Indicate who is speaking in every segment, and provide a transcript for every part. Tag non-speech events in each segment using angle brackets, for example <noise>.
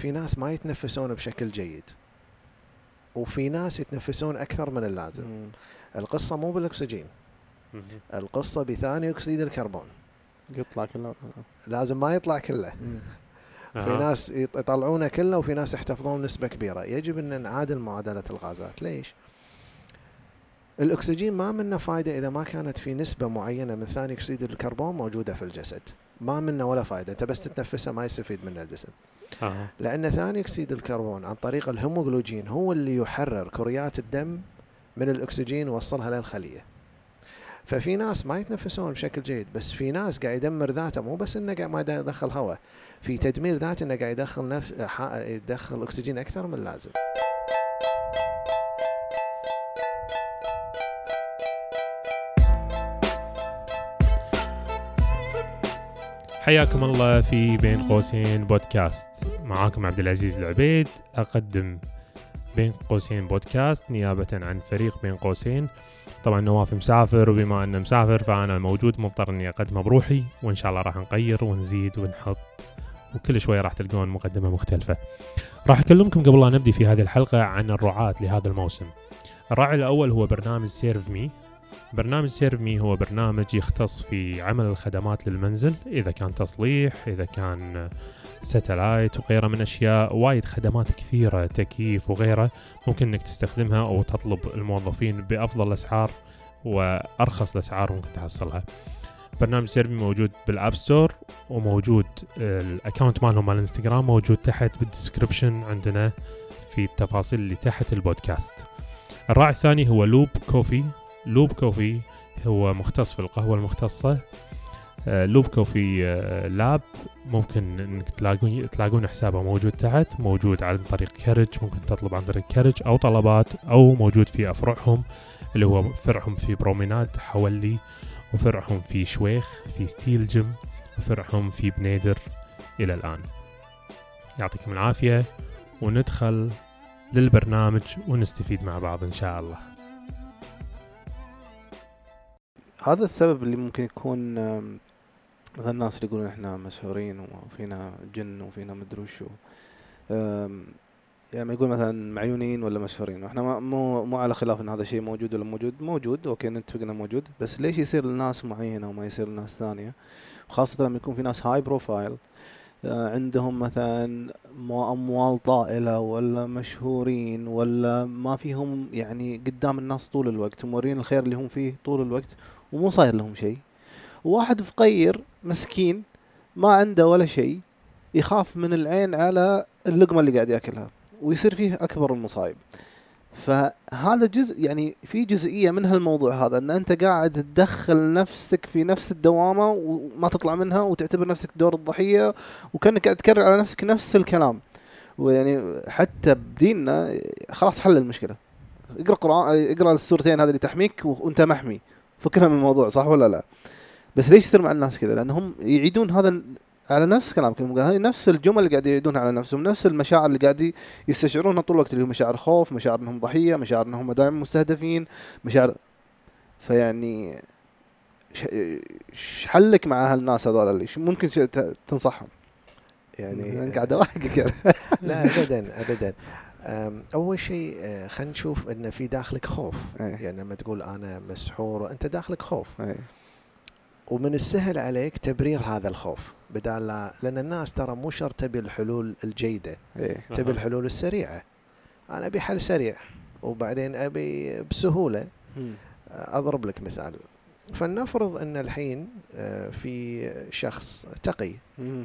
Speaker 1: في ناس ما يتنفسون بشكل جيد. وفي ناس يتنفسون أكثر من اللازم.
Speaker 2: مم.
Speaker 1: القصة مو بالأكسجين.
Speaker 3: مهم.
Speaker 1: القصة بثاني أكسيد الكربون.
Speaker 2: يطلع كله.
Speaker 1: لازم ما يطلع كله.
Speaker 2: مم.
Speaker 1: في. ناس يط- يطلعونه كله وفي ناس يحتفظون نسبة كبيرة. يجب أن نعادل معادلة الغازات. ليش؟ الأكسجين ما منه فايدة إذا ما كانت في نسبة معينة من ثاني أكسيد الكربون موجودة في الجسد. ما منه ولا فايدة. أنت بس تتنفسه ما يستفيد منه الجسم
Speaker 3: أها.
Speaker 1: لأن ثاني أكسيد الكربون عن طريق الهيموغلوجين هو اللي يحرر كريات الدم من الأكسجين ويوصلها للخلية. ففي ناس ما يتنفسون بشكل جيد بس في ناس قاعد يدمر ذاته مو بس إنه قاعد ما يدخل هواء في تدمير ذاته إنه قاعد يدخل نفس يدخل أكسجين أكثر من اللازم.
Speaker 3: حياكم الله في بين قوسين بودكاست معاكم عبد العزيز العبيد أقدم بين قوسين بودكاست نيابة عن فريق بين قوسين طبعا نواف مسافر وبما أنه مسافر فأنا موجود مضطر إني أقدمه بروحي وإن شاء الله راح نغير ونزيد ونحط وكل شوية راح تلقون مقدمة مختلفة. راح أكلمكم قبل لا نبدي في هذه الحلقة عن الرعاة لهذا الموسم. الراعي الأول هو برنامج سيرف مي برنامج سيرف مي هو برنامج يختص في عمل الخدمات للمنزل إذا كان تصليح إذا كان ساتلايت وغيره من أشياء وايد خدمات كثيرة تكييف وغيره ممكن إنك تستخدمها أو تطلب الموظفين بأفضل الأسعار وأرخص الأسعار ممكن تحصلها. برنامج سيرف مي موجود بال App Store وموجود ال account مالهم مال الإنستغرام موجود تحت بال description عندنا في التفاصيل اللي تحت البودكاست. الراعي الثاني هو لوب كوفي. لوب كوفي هو مختص في القهوة المختصة. آه، لوب كوفي آه، لوب. ممكن إنك تلاقون تلاقون حسابه موجود تحت موجود عن طريق كاريدج. ممكن تطلب عن طريق كاريدج أو طلبات أو موجود في أفرعهم اللي هو فرعهم في بروميناد حولي. وفرعهم في شويخ في ستيل جيم. وفرعهم في بنيدر إلى الآن. يعطيكم العافية وندخل للبرنامج ونستفيد مع بعض إن شاء الله.
Speaker 2: هذا السبب اللي ممكن يكون مثلا الناس اللي يقولون إحنا مشهورين وفينا جن وفينا مدري وشو يعني يقول مثلا معيونين ولا مشهورين. وإحنا ما مو مو على خلاف إن هذا الشيء موجود ولا موجود. موجود أوكي نتفق انه موجود. بس ليش يصير لناس معينة وما يصير لناس ثانية؟ خاصة لما يكون في ناس هاي بروفايل عندهم مثلا مو- أموال طائلة ولا مشهورين ولا ما فيهم يعني قدام الناس طول الوقت مورين الخير اللي هم فيه طول الوقت ومو صاير لهم شيء. وواحد فقير مسكين ما عنده ولا شيء يخاف من العين على اللقمة اللي قاعد يأكلها ويصير فيه أكبر المصايب. فهذا جزء يعني في جزئية من هالموضوع هذا أن أنت قاعد تدخل نفسك في نفس الدوامة وما تطلع منها وتعتبر نفسك دور الضحية وكأنك قاعد تكرر على نفسك نفس الكلام. ويعني حتى بديننا خلاص حل المشكلة. اقرأ قرآن اقرأ السورتين هذه اللي تحميك و- وأنت محمي. فكنا من الموضوع صح ولا لا؟ بس ليش يصير مع الناس كذا؟ لأنهم يعيدون هذا على نفس كلامكم هاي نفس الجمل اللي قاعد يعيدونها على نفسهم نفس المشاعر اللي قاعد يستشعرونها طول الوقت اللي هو مشاعر خوف مشاعر إنهم ضحية مشاعر إنهم دائما مستهدفين مشاعر فيعني ش- إيش حلك مع هالناس هذول اللي ممكن تنصحهم
Speaker 1: يعني
Speaker 2: قاعد اواقك يعني
Speaker 1: لا ابدا ابدا أول شيء آه، خلينا نشوف إن في داخلك خوف
Speaker 2: إيه.
Speaker 1: يعني لما تقول أنا مسحور انت داخلك خوف
Speaker 2: إيه.
Speaker 1: ومن السهل عليك تبرير هذا الخوف بدال لا لأن الناس ترى مو شرط تبي الحلول الجيدة
Speaker 2: إيه
Speaker 1: تبي. الحلول السريعة أنا أبي حل سريع وبعدين أبي بسهولة
Speaker 2: مم.
Speaker 1: أضرب لك مثال فلنفرض إن الحين آه، في شخص تقي
Speaker 2: مم.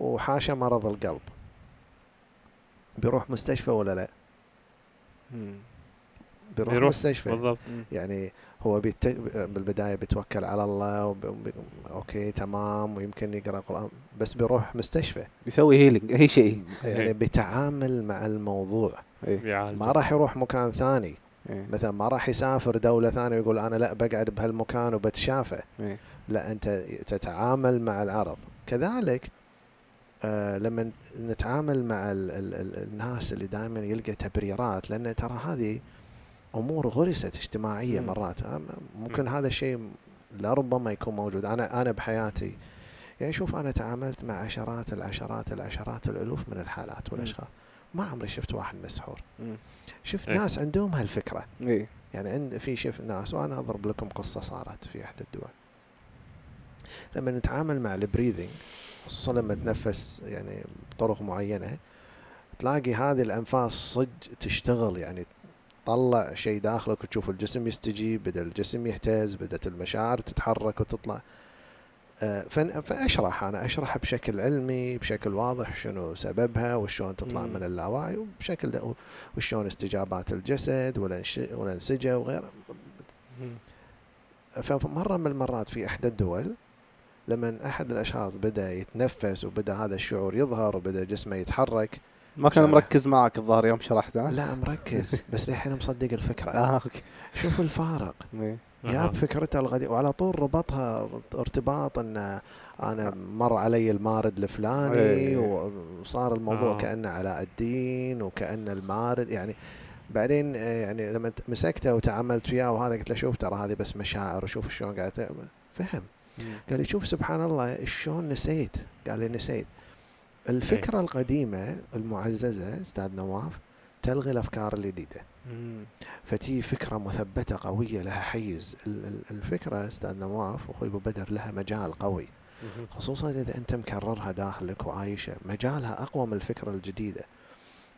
Speaker 1: وحاشا مرض القلب بيروح مستشفى ولا لا؟ بيروح
Speaker 3: بيروح،
Speaker 1: مستشفى.
Speaker 3: بالضبط.
Speaker 1: يعني هو بيت... بالبداية بيتوكل على الله وب... ب... okay تمام ويمكن يقرأ قران بس بيروح مستشفى.
Speaker 2: بيسوي healing أي شيء.
Speaker 1: يعني
Speaker 3: إيه.
Speaker 1: بيتعامل مع الموضوع.
Speaker 3: يعالج.
Speaker 1: ما راح يروح مكان ثاني.
Speaker 2: إيه.
Speaker 1: مثلا ما راح يسافر دولة ثانية ويقول أنا لا بقعد بهالمكان وبتشافى.
Speaker 2: إيه.
Speaker 1: لا أنت تتعامل مع العرض. كذلك آه لما نتعامل مع ال ال ال الناس اللي دائما يلقى تبريرات لأن ترى هذه أمور غرست اجتماعيه
Speaker 2: مم.
Speaker 1: مرات آه، ممكن
Speaker 3: مم.
Speaker 1: هذا الشيء لربما يكون موجود أنا أنا بحياتي يعني شوف أنا تعاملت مع عشرات العشرات العشرات الألوف من الحالات والأشخاص ما عمري شفت واحد مسحور. شفت
Speaker 3: إيه.
Speaker 1: ناس عندهم هالفكرة
Speaker 2: اي
Speaker 1: يعني عند في شف ناس وأنا أضرب لكم قصة صارت في إحدى الدول لما نتعامل مع البريذنج خصوصا لما تنفس يعني بطرق معينة تلاقي هذه الأنفاس صج تشتغل يعني تطلع شيء داخلك وتشوف الجسم يستجيب بدأ الجسم يهتز بدأت المشاعر تتحرك وتطلع. آه، فأشرح أنا أشرح بشكل علمي بشكل واضح شنو سببها وشلون تطلع
Speaker 2: مم.
Speaker 1: من اللاوعي وبشكل وشلون استجابات الجسد والأنسجة وغيره فمره من المرات في إحدى الدول لما أحد الأشخاص بدأ يتنفس وبدأ هذا الشعور يظهر وبدأ جسمه يتحرك
Speaker 2: ما كان. مركز معك الظاهر يوم شرحت ها؟
Speaker 1: لا مركز <laughs> بس للحين مصدق الفكرة
Speaker 2: آه أوكي
Speaker 1: شوف الفارق <laughs>
Speaker 2: إيه.
Speaker 1: جاب فكرته القديمة وعلى طول ربطها ارتباط إن أنا مر علي المارد الفلاني
Speaker 2: إيه.
Speaker 1: وصار الموضوع
Speaker 3: آه.
Speaker 1: كأنه علاء الدين وكأن المارد يعني بعدين آه، يعني لما مسكته وتعاملت وياه وهذا قلت له شوف ترى هذه بس مشاعر وشوف شلون قاعد فهم. قال لي شوف سبحان الله شلون نسيت. قال لي نسيت. الفكرة القديمة المعززة أستاذ نواف تلغي الأفكار الجديدة.
Speaker 2: مم.
Speaker 1: فتي فكرة مثبتة قوية لها حيز. ال- ال- الفكرة أستاذ نواف وأخوي أبو بدر لها مجال قوي. خصوصا إذا أنت مكررها داخلك وعايشة مجالها أقوى من الفكرة الجديدة.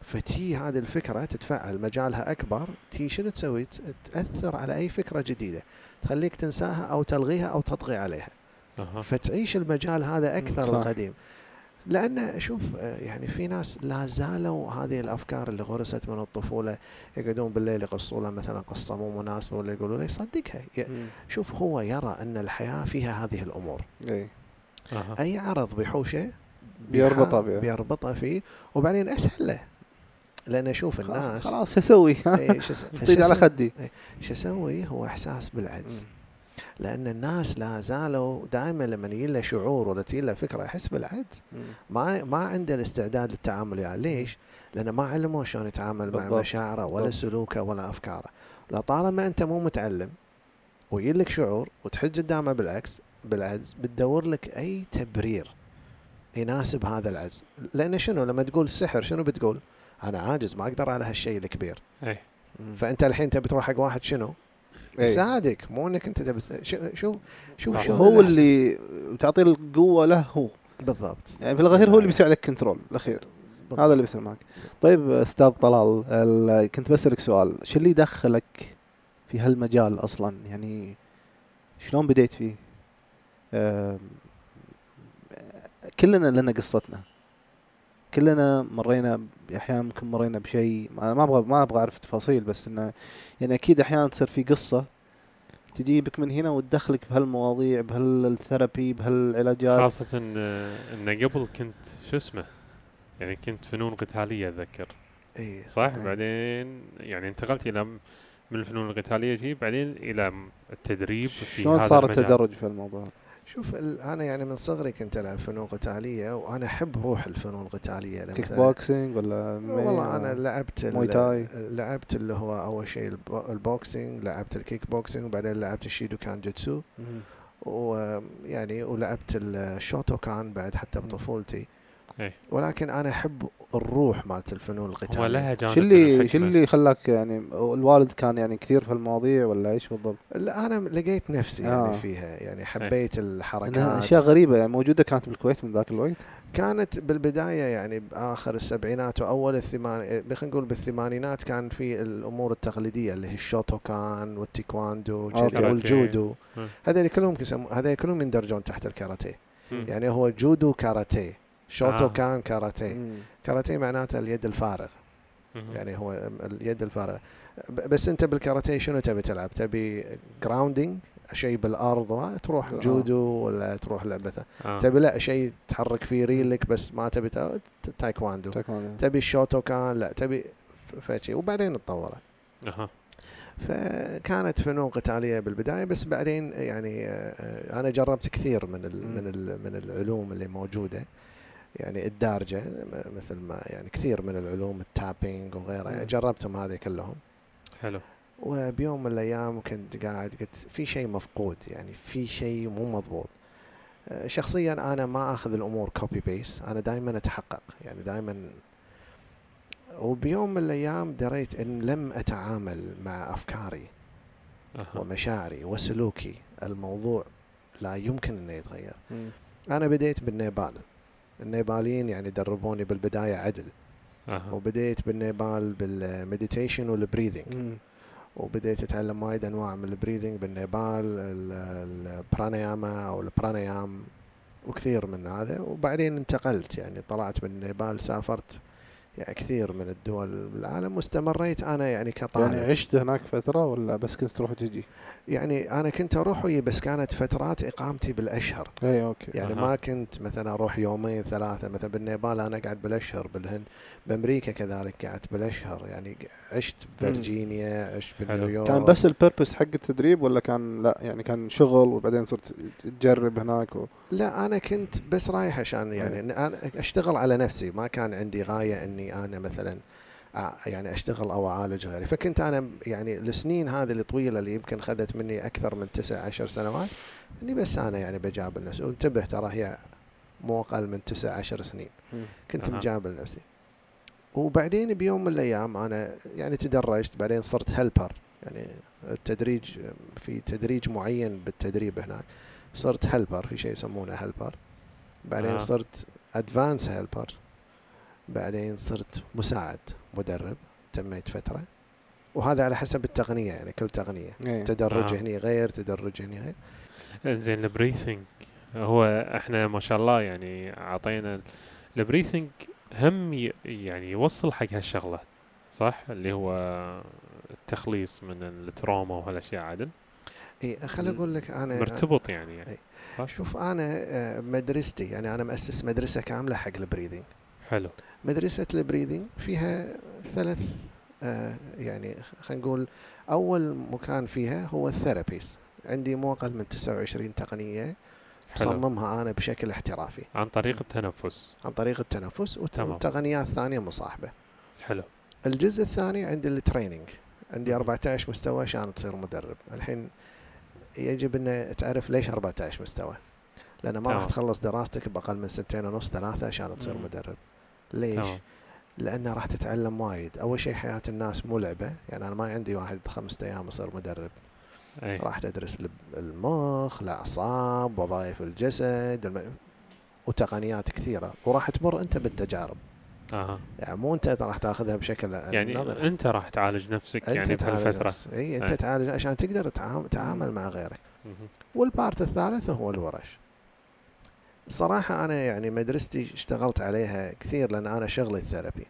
Speaker 1: فتي هذه الفكرة تتفعل مجالها أكبر تي شنو تسوي تأثر على أي فكرة جديدة تخليك تنساها أو تلغيها أو تطغي عليها
Speaker 3: أها.
Speaker 1: فتعيش المجال هذا أكثر
Speaker 2: صح.
Speaker 1: القديم لأن شوف يعني في ناس لا زالوا هذه الأفكار اللي غرست من الطفولة يقعدون بالليل يقصوا له مثلا قصه مو مناسبه ولا يقولوا له يصدقها. شوف هو يرى أن الحياة فيها هذه الأمور
Speaker 2: إي
Speaker 3: أها.
Speaker 1: أي عرض بيحا-
Speaker 2: فيه.
Speaker 1: بيربطها فيه وبعدين أسهل له لأن شوف الناس
Speaker 2: خلاص شو أسوي؟
Speaker 1: إيه، أس- <laughs>
Speaker 2: طيد على خدي
Speaker 1: شو أسوي هو إحساس بالعجز. لأن الناس لا زالوا دائما لما يجي له شعور ولا تجي له فكرة يحس بالعجز. ما ما عنده الاستعداد للتعامل يعني ليش؟ لأنه ما علموه شلون يتعامل مع. مشاعره ولا
Speaker 2: بالضبط.
Speaker 1: سلوكه ولا أفكاره لطالما أنت مو متعلم ويجي لك شعور وتحج قدامه بالعكس بالعجز بتدور لك أي تبرير يناسب هذا العجز لأن شنو لما تقول سحر شنو بتقول؟ أنا عاجز ما أقدر على هالشيء الكبير
Speaker 3: إيه.
Speaker 2: مم.
Speaker 1: فأنت الحين تبي تروح حق واحد شنو؟
Speaker 2: إيه.
Speaker 1: يساعدك مو إنك أنت تبي شو شو شوف
Speaker 3: صح.
Speaker 1: شلون
Speaker 2: هو. اللي تعطيه القوة له هو
Speaker 1: بالضبط
Speaker 2: يعني في الأخير هو اللي بيسوي عليك كنترول الأخير
Speaker 1: بالضبط.
Speaker 2: هذا اللي بيصير معك طيب أستاذ طلال ال- كنت بسألك سؤال شو اللي دخلك في هالمجال أصلا يعني شلون بديت فيه كلنا لنا قصتنا كلنا مرينا أحيانا ممكن مرينا بشيء أنا ما أبغى ما أبغى أعرف تفاصيل بس إنه يعني أكيد أحيانا تصير في قصة تجيبك من هنا وتدخلك بهالمواضيع بهال therapy بهالعلاجات.
Speaker 3: خاصة إن قبل كنت شو اسمه؟ يعني كنت فنون قتالية أتذكر.
Speaker 1: إي
Speaker 3: صح؟
Speaker 1: صحيح.
Speaker 3: بعدين يعني انتقلت إلى م- من الفنون القتالية جي بعدين إلى م- التدريب في
Speaker 2: شلون صار. التدرج في الموضوع؟
Speaker 1: شوف أنا يعني من صغري كنت ألعب فنون قتالية وأنا أحب روح الفنون
Speaker 2: القتالية
Speaker 1: kick
Speaker 2: boxing ولا
Speaker 1: والله أنا لعبت
Speaker 2: موي تاي.
Speaker 1: لعبت اللي هو أول شيء ال b- ال boxing لعبت الكيك بوكسينج وبعدين لعبت الشيدو كان جيتسو. ويعني ولعبت الشوتوكان بعد حتى. بطفولتي
Speaker 3: إيه.
Speaker 1: ولكن أنا أحب الروح مالت الفنون
Speaker 3: هو
Speaker 1: القتاليه
Speaker 3: لها جانب
Speaker 2: شو اللي. شو اللي خلاك يعني الوالد كان يعني كثير في المواضيع ولا إيش بالضبط؟
Speaker 1: لا أنا لقيت نفسي
Speaker 2: آه.
Speaker 1: يعني فيها يعني حبيت
Speaker 2: إنها
Speaker 1: الحركات
Speaker 2: أشياء غريبة يعني موجودة كانت بالكويت من ذاك الوقت
Speaker 1: كانت بالبداية يعني بآخر السبعينات وأول الثمان خلينا نقول بالثمانينات كان في الأمور التقليدية اللي هي الشوتوكان والتيكواندو
Speaker 2: آه،.
Speaker 1: والجودو
Speaker 3: مم.
Speaker 1: هذول كلهم هذول كلهم يندرجون تحت الكاراتيه. يعني هو جودو كاراتيه شوتوكان
Speaker 3: آه.
Speaker 1: كاراتيه
Speaker 2: مم.
Speaker 1: كاراتيه معناته اليد الفارغ
Speaker 3: مم.
Speaker 1: يعني هو اليد الفارغة ب- بس أنت بالكاراتيه شنو تبي تلعب تبي grounding شيء بالأرض تروح
Speaker 2: آه.
Speaker 1: جودو ولا تروح لعبة
Speaker 3: آه.
Speaker 1: تبي لا شيء تحرك فيه ريلك بس ما تبي تا- تايكواندو. تبي الشوتوكان لا تبي فشي وبعدين اتطورت
Speaker 3: أها.
Speaker 1: فكانت فنون قتالية بالبداية بس بعدين يعني آه، آه، أنا جربت كثير من ال. من ال من العلوم اللي موجودة يعني الدارجة م- مثل ما يعني كثير من العلوم ال tapping وغيرها يعني. جربتهم هذه كلهم
Speaker 3: حلو
Speaker 1: وبيوم من الأيام كنت قاعد قلت في شيء مفقود يعني في شيء مو مضبوط آه، شخصيا أنا ما آخذ الأمور copy paste أنا دائما أتحقق يعني دائما وبيوم من الأيام دريت إن لم أتعامل مع أفكاري
Speaker 3: أها.
Speaker 1: ومشاعري وسلوكي الموضوع لا يمكن إنه يتغير
Speaker 2: مم.
Speaker 1: أنا بديت بالنيبال النيباليين يعني دربوني بالبداية عدل
Speaker 3: أها.
Speaker 1: وبديت بالنيبال بال meditation
Speaker 3: وال
Speaker 2: breathing.
Speaker 1: وبديت أتعلم وايد أنواع من ال breathing بالنيبال ال- البراناياما أو البرانايام وكثير من هذا وبعدين انتقلت يعني طلعت من النيبال سافرت يعني كثير من الدول بالعالم واستمريت أنا يعني كطالب
Speaker 2: يعني عشت هناك فترة ولا بس كنت تروح وتجي؟
Speaker 1: يعني أنا كنت أروح ويا بس كانت فترات إقامتي بالأشهر.
Speaker 2: إي أوكي.
Speaker 1: يعني
Speaker 3: أها.
Speaker 1: ما كنت مثلا أروح يومين ثلاثة. مثلا بالنيبال أنا قاعد بالأشهر بالهند بأمريكا كذلك قعدت بالأشهر. يعني عشت بفرجينيا عشت. بنيويورك
Speaker 2: كان بس البيربس حق التدريب ولا كان لا؟ يعني كان شغل وبعدين صرت تجرب هناك و...
Speaker 1: لا أنا كنت بس رايح عشان يعني أنا أشتغل على نفسي ما كان عندي غاية إني أنا مثلا أع- يعني أشتغل أو أعالج غيري. فكنت أنا يعني السنين هذه الطويلة اللي يمكن خذت مني أكثر من تسع عشر سنوات إني بس أنا يعني بجابل نفسي وانتبه ترى هي مو أقل من تسع عشر سنين. كنت. مجابل نفسي. وبعدين بيوم من الأيام أنا يعني تدرجت بعدين صرت helper يعني التدريج في تدريج معين بالتدريب هناك. صرت helper في شيء يسمونه helper بعدين
Speaker 3: آه.
Speaker 1: صرت advanced helper بعدين صرت مساعد مدرب. تميت فترة. وهذا على حسب التقنية يعني كل تقنية.
Speaker 2: إيه.
Speaker 1: تدرج
Speaker 3: آه.
Speaker 1: هني غير تدرج هني غير.
Speaker 3: زين ال breathing هو إحنا ما شاء الله يعني أعطينا ال breathing هم يعني يوصل حق هالشغلة صح؟ اللي هو التخليص من ال trauma وهالأشياء عاد
Speaker 1: اي خل أقول لك أنا
Speaker 3: مرتبط يعني, يعني.
Speaker 1: شوف أنا آه، مدرستي يعني أنا مؤسس مدرسة كاملة حق ال breathing
Speaker 3: حلو.
Speaker 1: مدرسة ال breathing فيها ثلاث آه يعني خلينا نقول أول مكان فيها هو ال therapies عندي مو أقل من 29 تقنية
Speaker 3: حلو.
Speaker 1: مصممها أنا بشكل احترافي.
Speaker 3: عن طريق التنفس.
Speaker 1: عن طريق التنفس. وتقنيات ثانية مصاحبة.
Speaker 3: حلو.
Speaker 1: الجزء الثاني عندي ال training عندي
Speaker 3: مم.
Speaker 1: 14 مستوى عشان تصير مدرب. الحين يجب أن تعرف ليش 14 مستوى. لأن ما راح. تخلص دراستك بأقل من سنتين ونص ثلاثة عشان تصير. مدرب. ليش؟ لأنه راح تتعلم وايد. أول شيء حياة الناس مو لعبة. يعني أنا ما عندي واحد خمسة أيام يصير مدرب.
Speaker 3: اي
Speaker 1: راح تدرس المخ الأعصاب وظائف الجسد الم... وتقنيات كثيرة. وراح تمر أنت بالتجارب.
Speaker 3: أها
Speaker 1: يعني مو انت راح تاخذها بشكل
Speaker 3: يعني
Speaker 1: نظري.
Speaker 3: انت راح تعالج نفسك يعني
Speaker 1: تعالج بهالفترة. إي انت
Speaker 3: أي.
Speaker 1: تعالج عشان تقدر تعام- تتعامل مع غيرك.
Speaker 3: مهم.
Speaker 1: وال part الثالث هو الورش. الصراحة أنا يعني مدرستي اشتغلت عليها كثير لأن أنا شغلي الثيرابي.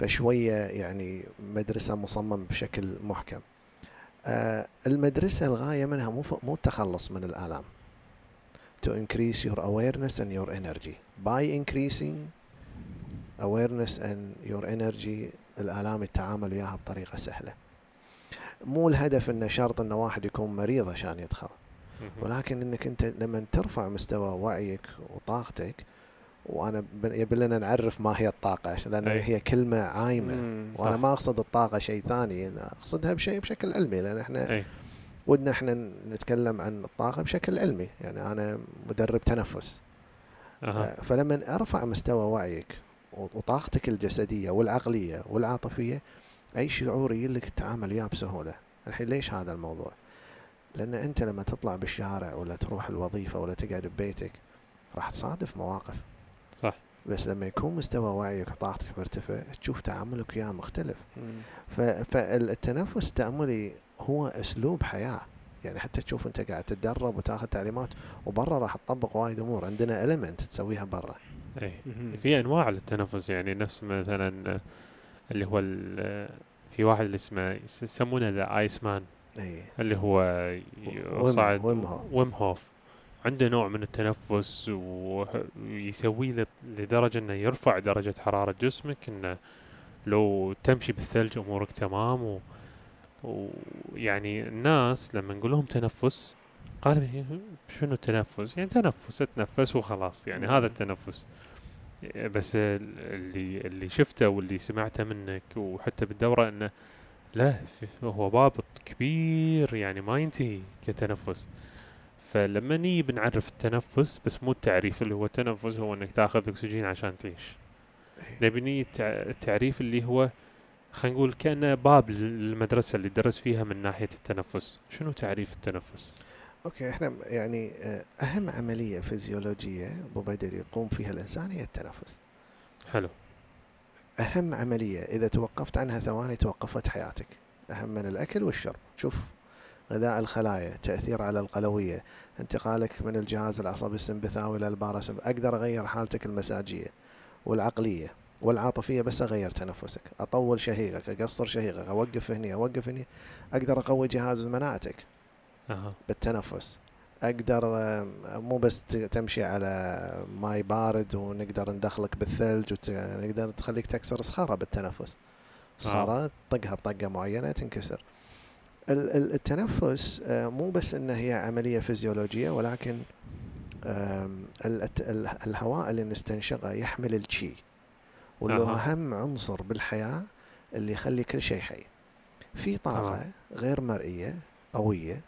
Speaker 1: فشوية يعني مدرسة مصمم بشكل محكم. آه المدرسة الغاية منها مو مو التخلص من الآلام. To increase your awareness and your energy. By increasing awareness and your energy الآلام التعامل وياها بطريقة سهلة. مو الهدف إنه شرط إنه واحد يكون مريض عشان يدخل. ولكن إنك أنت لما ترفع مستوى وعيك وطاقتك وأنا يبي لنا نعرف ما هي الطاقة لأن
Speaker 3: أي.
Speaker 1: هي
Speaker 2: كلمة
Speaker 3: عايمة.
Speaker 1: وأنا ما أقصد الطاقة شيء ثاني أنا أقصدها بشيء بشكل علمي لأن إحنا
Speaker 3: أي.
Speaker 1: ودنا إحنا نتكلم عن الطاقة بشكل علمي. يعني أنا مدرب تنفس. آه، فلما أرفع مستوى وعيك وطاقتك الجسدية والعقلية والعاطفية أي شعور يجي لك التعامل وياه بسهولة. الحين ليش هذا الموضوع؟ لأن أنت لما تطلع بالشارع ولا تروح الوظيفة ولا تقعد ببيتك راح تصادف مواقف.
Speaker 3: صح.
Speaker 1: بس لما يكون مستوى وعيك وطاقتك مرتفع تشوف تعاملك وياه مختلف. فالتنفس التأملي هو أسلوب حياة. يعني حتى تشوف أنت قاعد تتدرب وتاخذ تعليمات وبرا راح تطبق وايد أمور. عندنا إليمنت تسويها برا.
Speaker 3: اي. في أنواع للتنفس يعني نفس مثلا اللي هو في واحد اللي اسمه يس- يسمونه the Ice Man
Speaker 1: اي
Speaker 3: اللي هو يصعد
Speaker 1: ويم هوف.
Speaker 3: عنده نوع من التنفس ويسويه لد- لدرجة إنه يرفع درجة حرارة جسمك إنه لو تمشي بالثلج أمورك تمام. و ويعني الناس لما نقول لهم تنفس قالوا هي- شنو التنفس؟ يعني تنفس اتنفس وخلاص يعني هذا التنفس. بس ال- اللي اللي شفته واللي سمعته منك وحتى بالدورة إنه لا هو باب كبير يعني ما ينتهي كتنفس. فلما نيجي بنعرف التنفس بس مو التعريف اللي هو التنفس هو إنك تاخذ أكسجين عشان تعيش. نبي نيجي التع- التعريف اللي هو خلينا نقول كأنه باب للمدرسة اللي درس فيها من ناحية التنفس. شنو تعريف التنفس؟
Speaker 1: أوكي إحنا يعني آه، أهم عملية فيزيولوجية أبو بدر يقوم فيها الإنسان هي التنفس.
Speaker 3: حلو.
Speaker 1: أهم عملية إذا توقفت عنها ثواني توقفت حياتك. أهم من الأكل والشرب. شوف غذاء الخلايا تأثير على القلوية انتقالك من الجهاز العصبي السمبثاوي إلى الباراسمب أقدر أغير حالتك المزاجيه والعقلية والعاطفية بس أغير تنفسك. أطول شهيقك أقصر شهيقك أوقف هني أوقف هني أقدر أقوي جهاز مناعتك.
Speaker 3: أها.
Speaker 1: بالتنفس. أقدر مو بس تمشي على ماي بارد ونقدر ندخلك بالثلج ونقدر تخليك تكسر صخرة بالتنفس. صخرة طقها بطقه معينة تنكسر. ال- ال- التنفس آه، مو بس انه هي عملية فيزيولوجية ولكن الهواء اللي نستنشقه يحمل الشي واللي هو. أهم عنصر بالحياة اللي يخلي كل شيء حي. في
Speaker 3: طاقة.
Speaker 1: غير مرئية قوية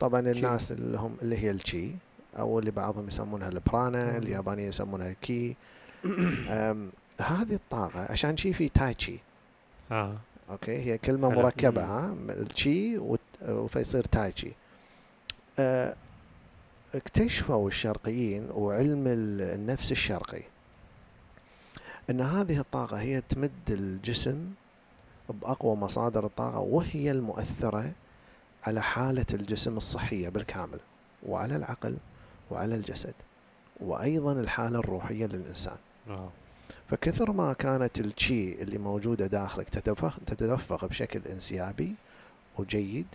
Speaker 1: طبعا الناس اللي هم اللي هي الشي أو اللي بعضهم يسمونها البرانا. اليابانيين يسمونها كي هذه الطاقة عشان شي في تايتشي
Speaker 3: آه
Speaker 1: أوكي هي كلمة
Speaker 3: حلو.
Speaker 2: مركبة.
Speaker 1: ها الشي فيصير تايتشي أه، اكتشفوا الشرقيين وعلم ال- النفس الشرقي إن هذه الطاقة هي تمد الجسم بأقوى مصادر الطاقة وهي المؤثرة على حالة الجسم الصحية بالكامل وعلى العقل وعلى الجسد وأيضا الحالة الروحية للإنسان
Speaker 3: آه.
Speaker 1: فكثر ما كانت الشي اللي موجودة داخلك تتدفق بشكل انسيابي وجيد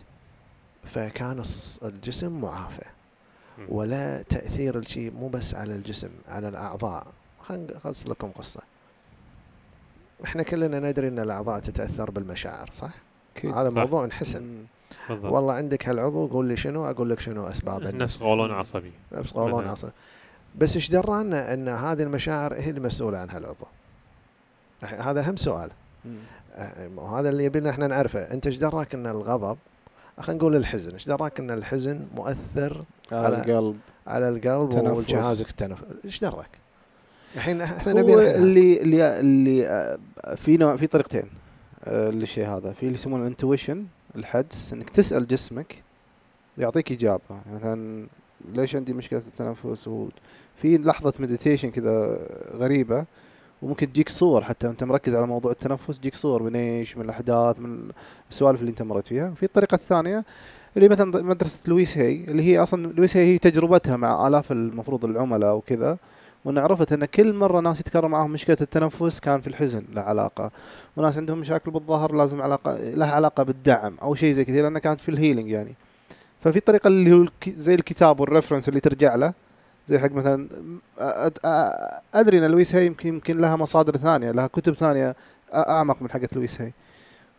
Speaker 1: فكان الجسم معافى. ولا تأثير الشي مو بس على الجسم على الأعضاء خلينا لكم قصة إحنا كلنا ندري إن الأعضاء تتأثر بالمشاعر صح؟ هذا. موضوع نحسن
Speaker 2: مم.
Speaker 3: بالضبط.
Speaker 1: والله عندك هالعضو قول لي شنو؟ أقول لك شنو اسبابه
Speaker 3: نفس قولون عصبي.
Speaker 1: نفس قولون. عصبي. بس إيش درانا إن هذه المشاعر هي المسؤولة عن هالعضو. هذا أهم سؤال. أه، وهذا اللي يبينا إحنا نعرفه. أنت إيش دراك إن الغضب خلينا نقول الحزن. إيش دراك إن الحزن مؤثر
Speaker 2: على
Speaker 1: على-
Speaker 2: القلب.
Speaker 1: على القلب
Speaker 2: تنفس.
Speaker 1: وجهازك التنفس. إيش دراك الحين
Speaker 2: إحنا
Speaker 1: نبي.
Speaker 2: اللي اللي اللي آه، في نوع في طريقتين آه، للشيء هذا. في اللي يسمونه ال intuition الحدس إنك تسأل جسمك يعطيك إجابة. يعني مثلا ليش عندي مشكلة التنفس؟ وفي لحظة meditation كذا غريبة وممكن تجيك صور حتى انت مركز على موضوع التنفس تجيك صور من إيش؟ من الأحداث من السوالف اللي أنت مريت فيها. في الطريقة الثانية اللي مثلا مدرسة لويس هي اللي هي أصلا لويس هي هي تجربتها مع آلاف المفروض العملاء وكذا. وان عرفت أن كل مرة ناس يتكرر معاهم مشكلة التنفس كان في الحزن له علاقة. وناس عندهم مشاكل بالظهر لازم علاقة لها علاقة بالدعم أو شيء زي كذا لأنها كانت في ال healing يعني. ففي طريقه اللي هو زي الكتاب وال reference اللي ترجع له زي حق مثلا أدري أن لويس هي يمكن يمكن لها مصادر ثانية لها كتب ثانية أعمق من حقت لويس هي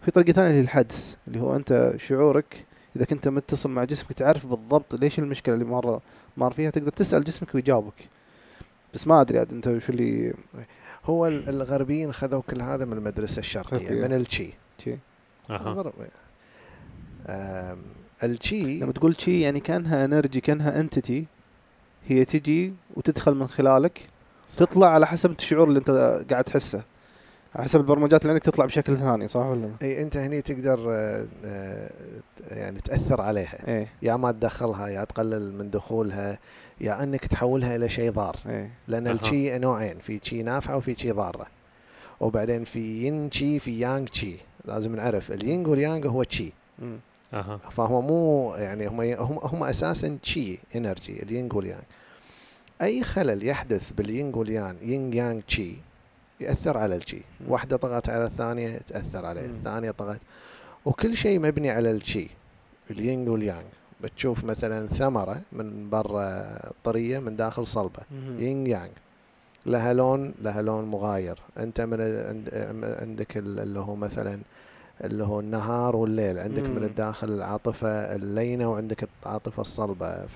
Speaker 2: في طريقة ثانية اللي الحدس اللي هو أنت شعورك إذا كنت متصل مع جسمك تعرف بالضبط ليش المشكلة اللي مرة مار فيها تقدر تسأل جسمك ويجاوبك. بس ما أدري عاد أنت شو اللي
Speaker 1: هو ال- الغربيين خذوا كل هذا من المدرسة
Speaker 2: الشرقية.
Speaker 1: من الشي
Speaker 3: الشي
Speaker 1: أها. آم، الشي
Speaker 2: لما تقول شي يعني كأنها energy كأنها entity هي تجي وتدخل من خلالك تطلع على حسب الشعور اللي أنت قاعد تحسه. حسب البرمجات اللي عندك تطلع بشكل ثاني صح ولا لا؟
Speaker 1: اي أنت هني تقدر آه، آه، يعني تأثر عليها.
Speaker 2: إيه.
Speaker 1: يا ما تدخلها يا تقلل من دخولها يا أنك تحولها إلى شيء ضار.
Speaker 2: إيه.
Speaker 1: لأن
Speaker 3: أها.
Speaker 1: الشي نوعين في شي نافعه وفي شي ضارة. وبعدين في ين شي في يانغ شي. لازم نعرف الينغ واليانغ هو تشي
Speaker 2: مم.
Speaker 3: أها.
Speaker 1: فهو مو يعني هم هم, هم أساسا تشي energy الينغ واليانغ. أي خلل يحدث بالينغ واليانغ ينغ يانغ تشي يأثر على الشي
Speaker 2: مم.
Speaker 1: واحدة طغت على الثانية تأثر عليه. الثانية طغت. وكل شيء مبني على الشي الينغ واليانغ. بتشوف مثلا ثمرة من برا طرية من داخل صلبة.
Speaker 2: مم.
Speaker 1: ينغ يانغ. لها لون لها لون مغاير. أنت من عند- عندك ال- اللي هو مثلا اللي هو النهار والليل. عندك
Speaker 2: مم.
Speaker 1: من الداخل العاطفة اللينة وعندك العاطفة الصلبة.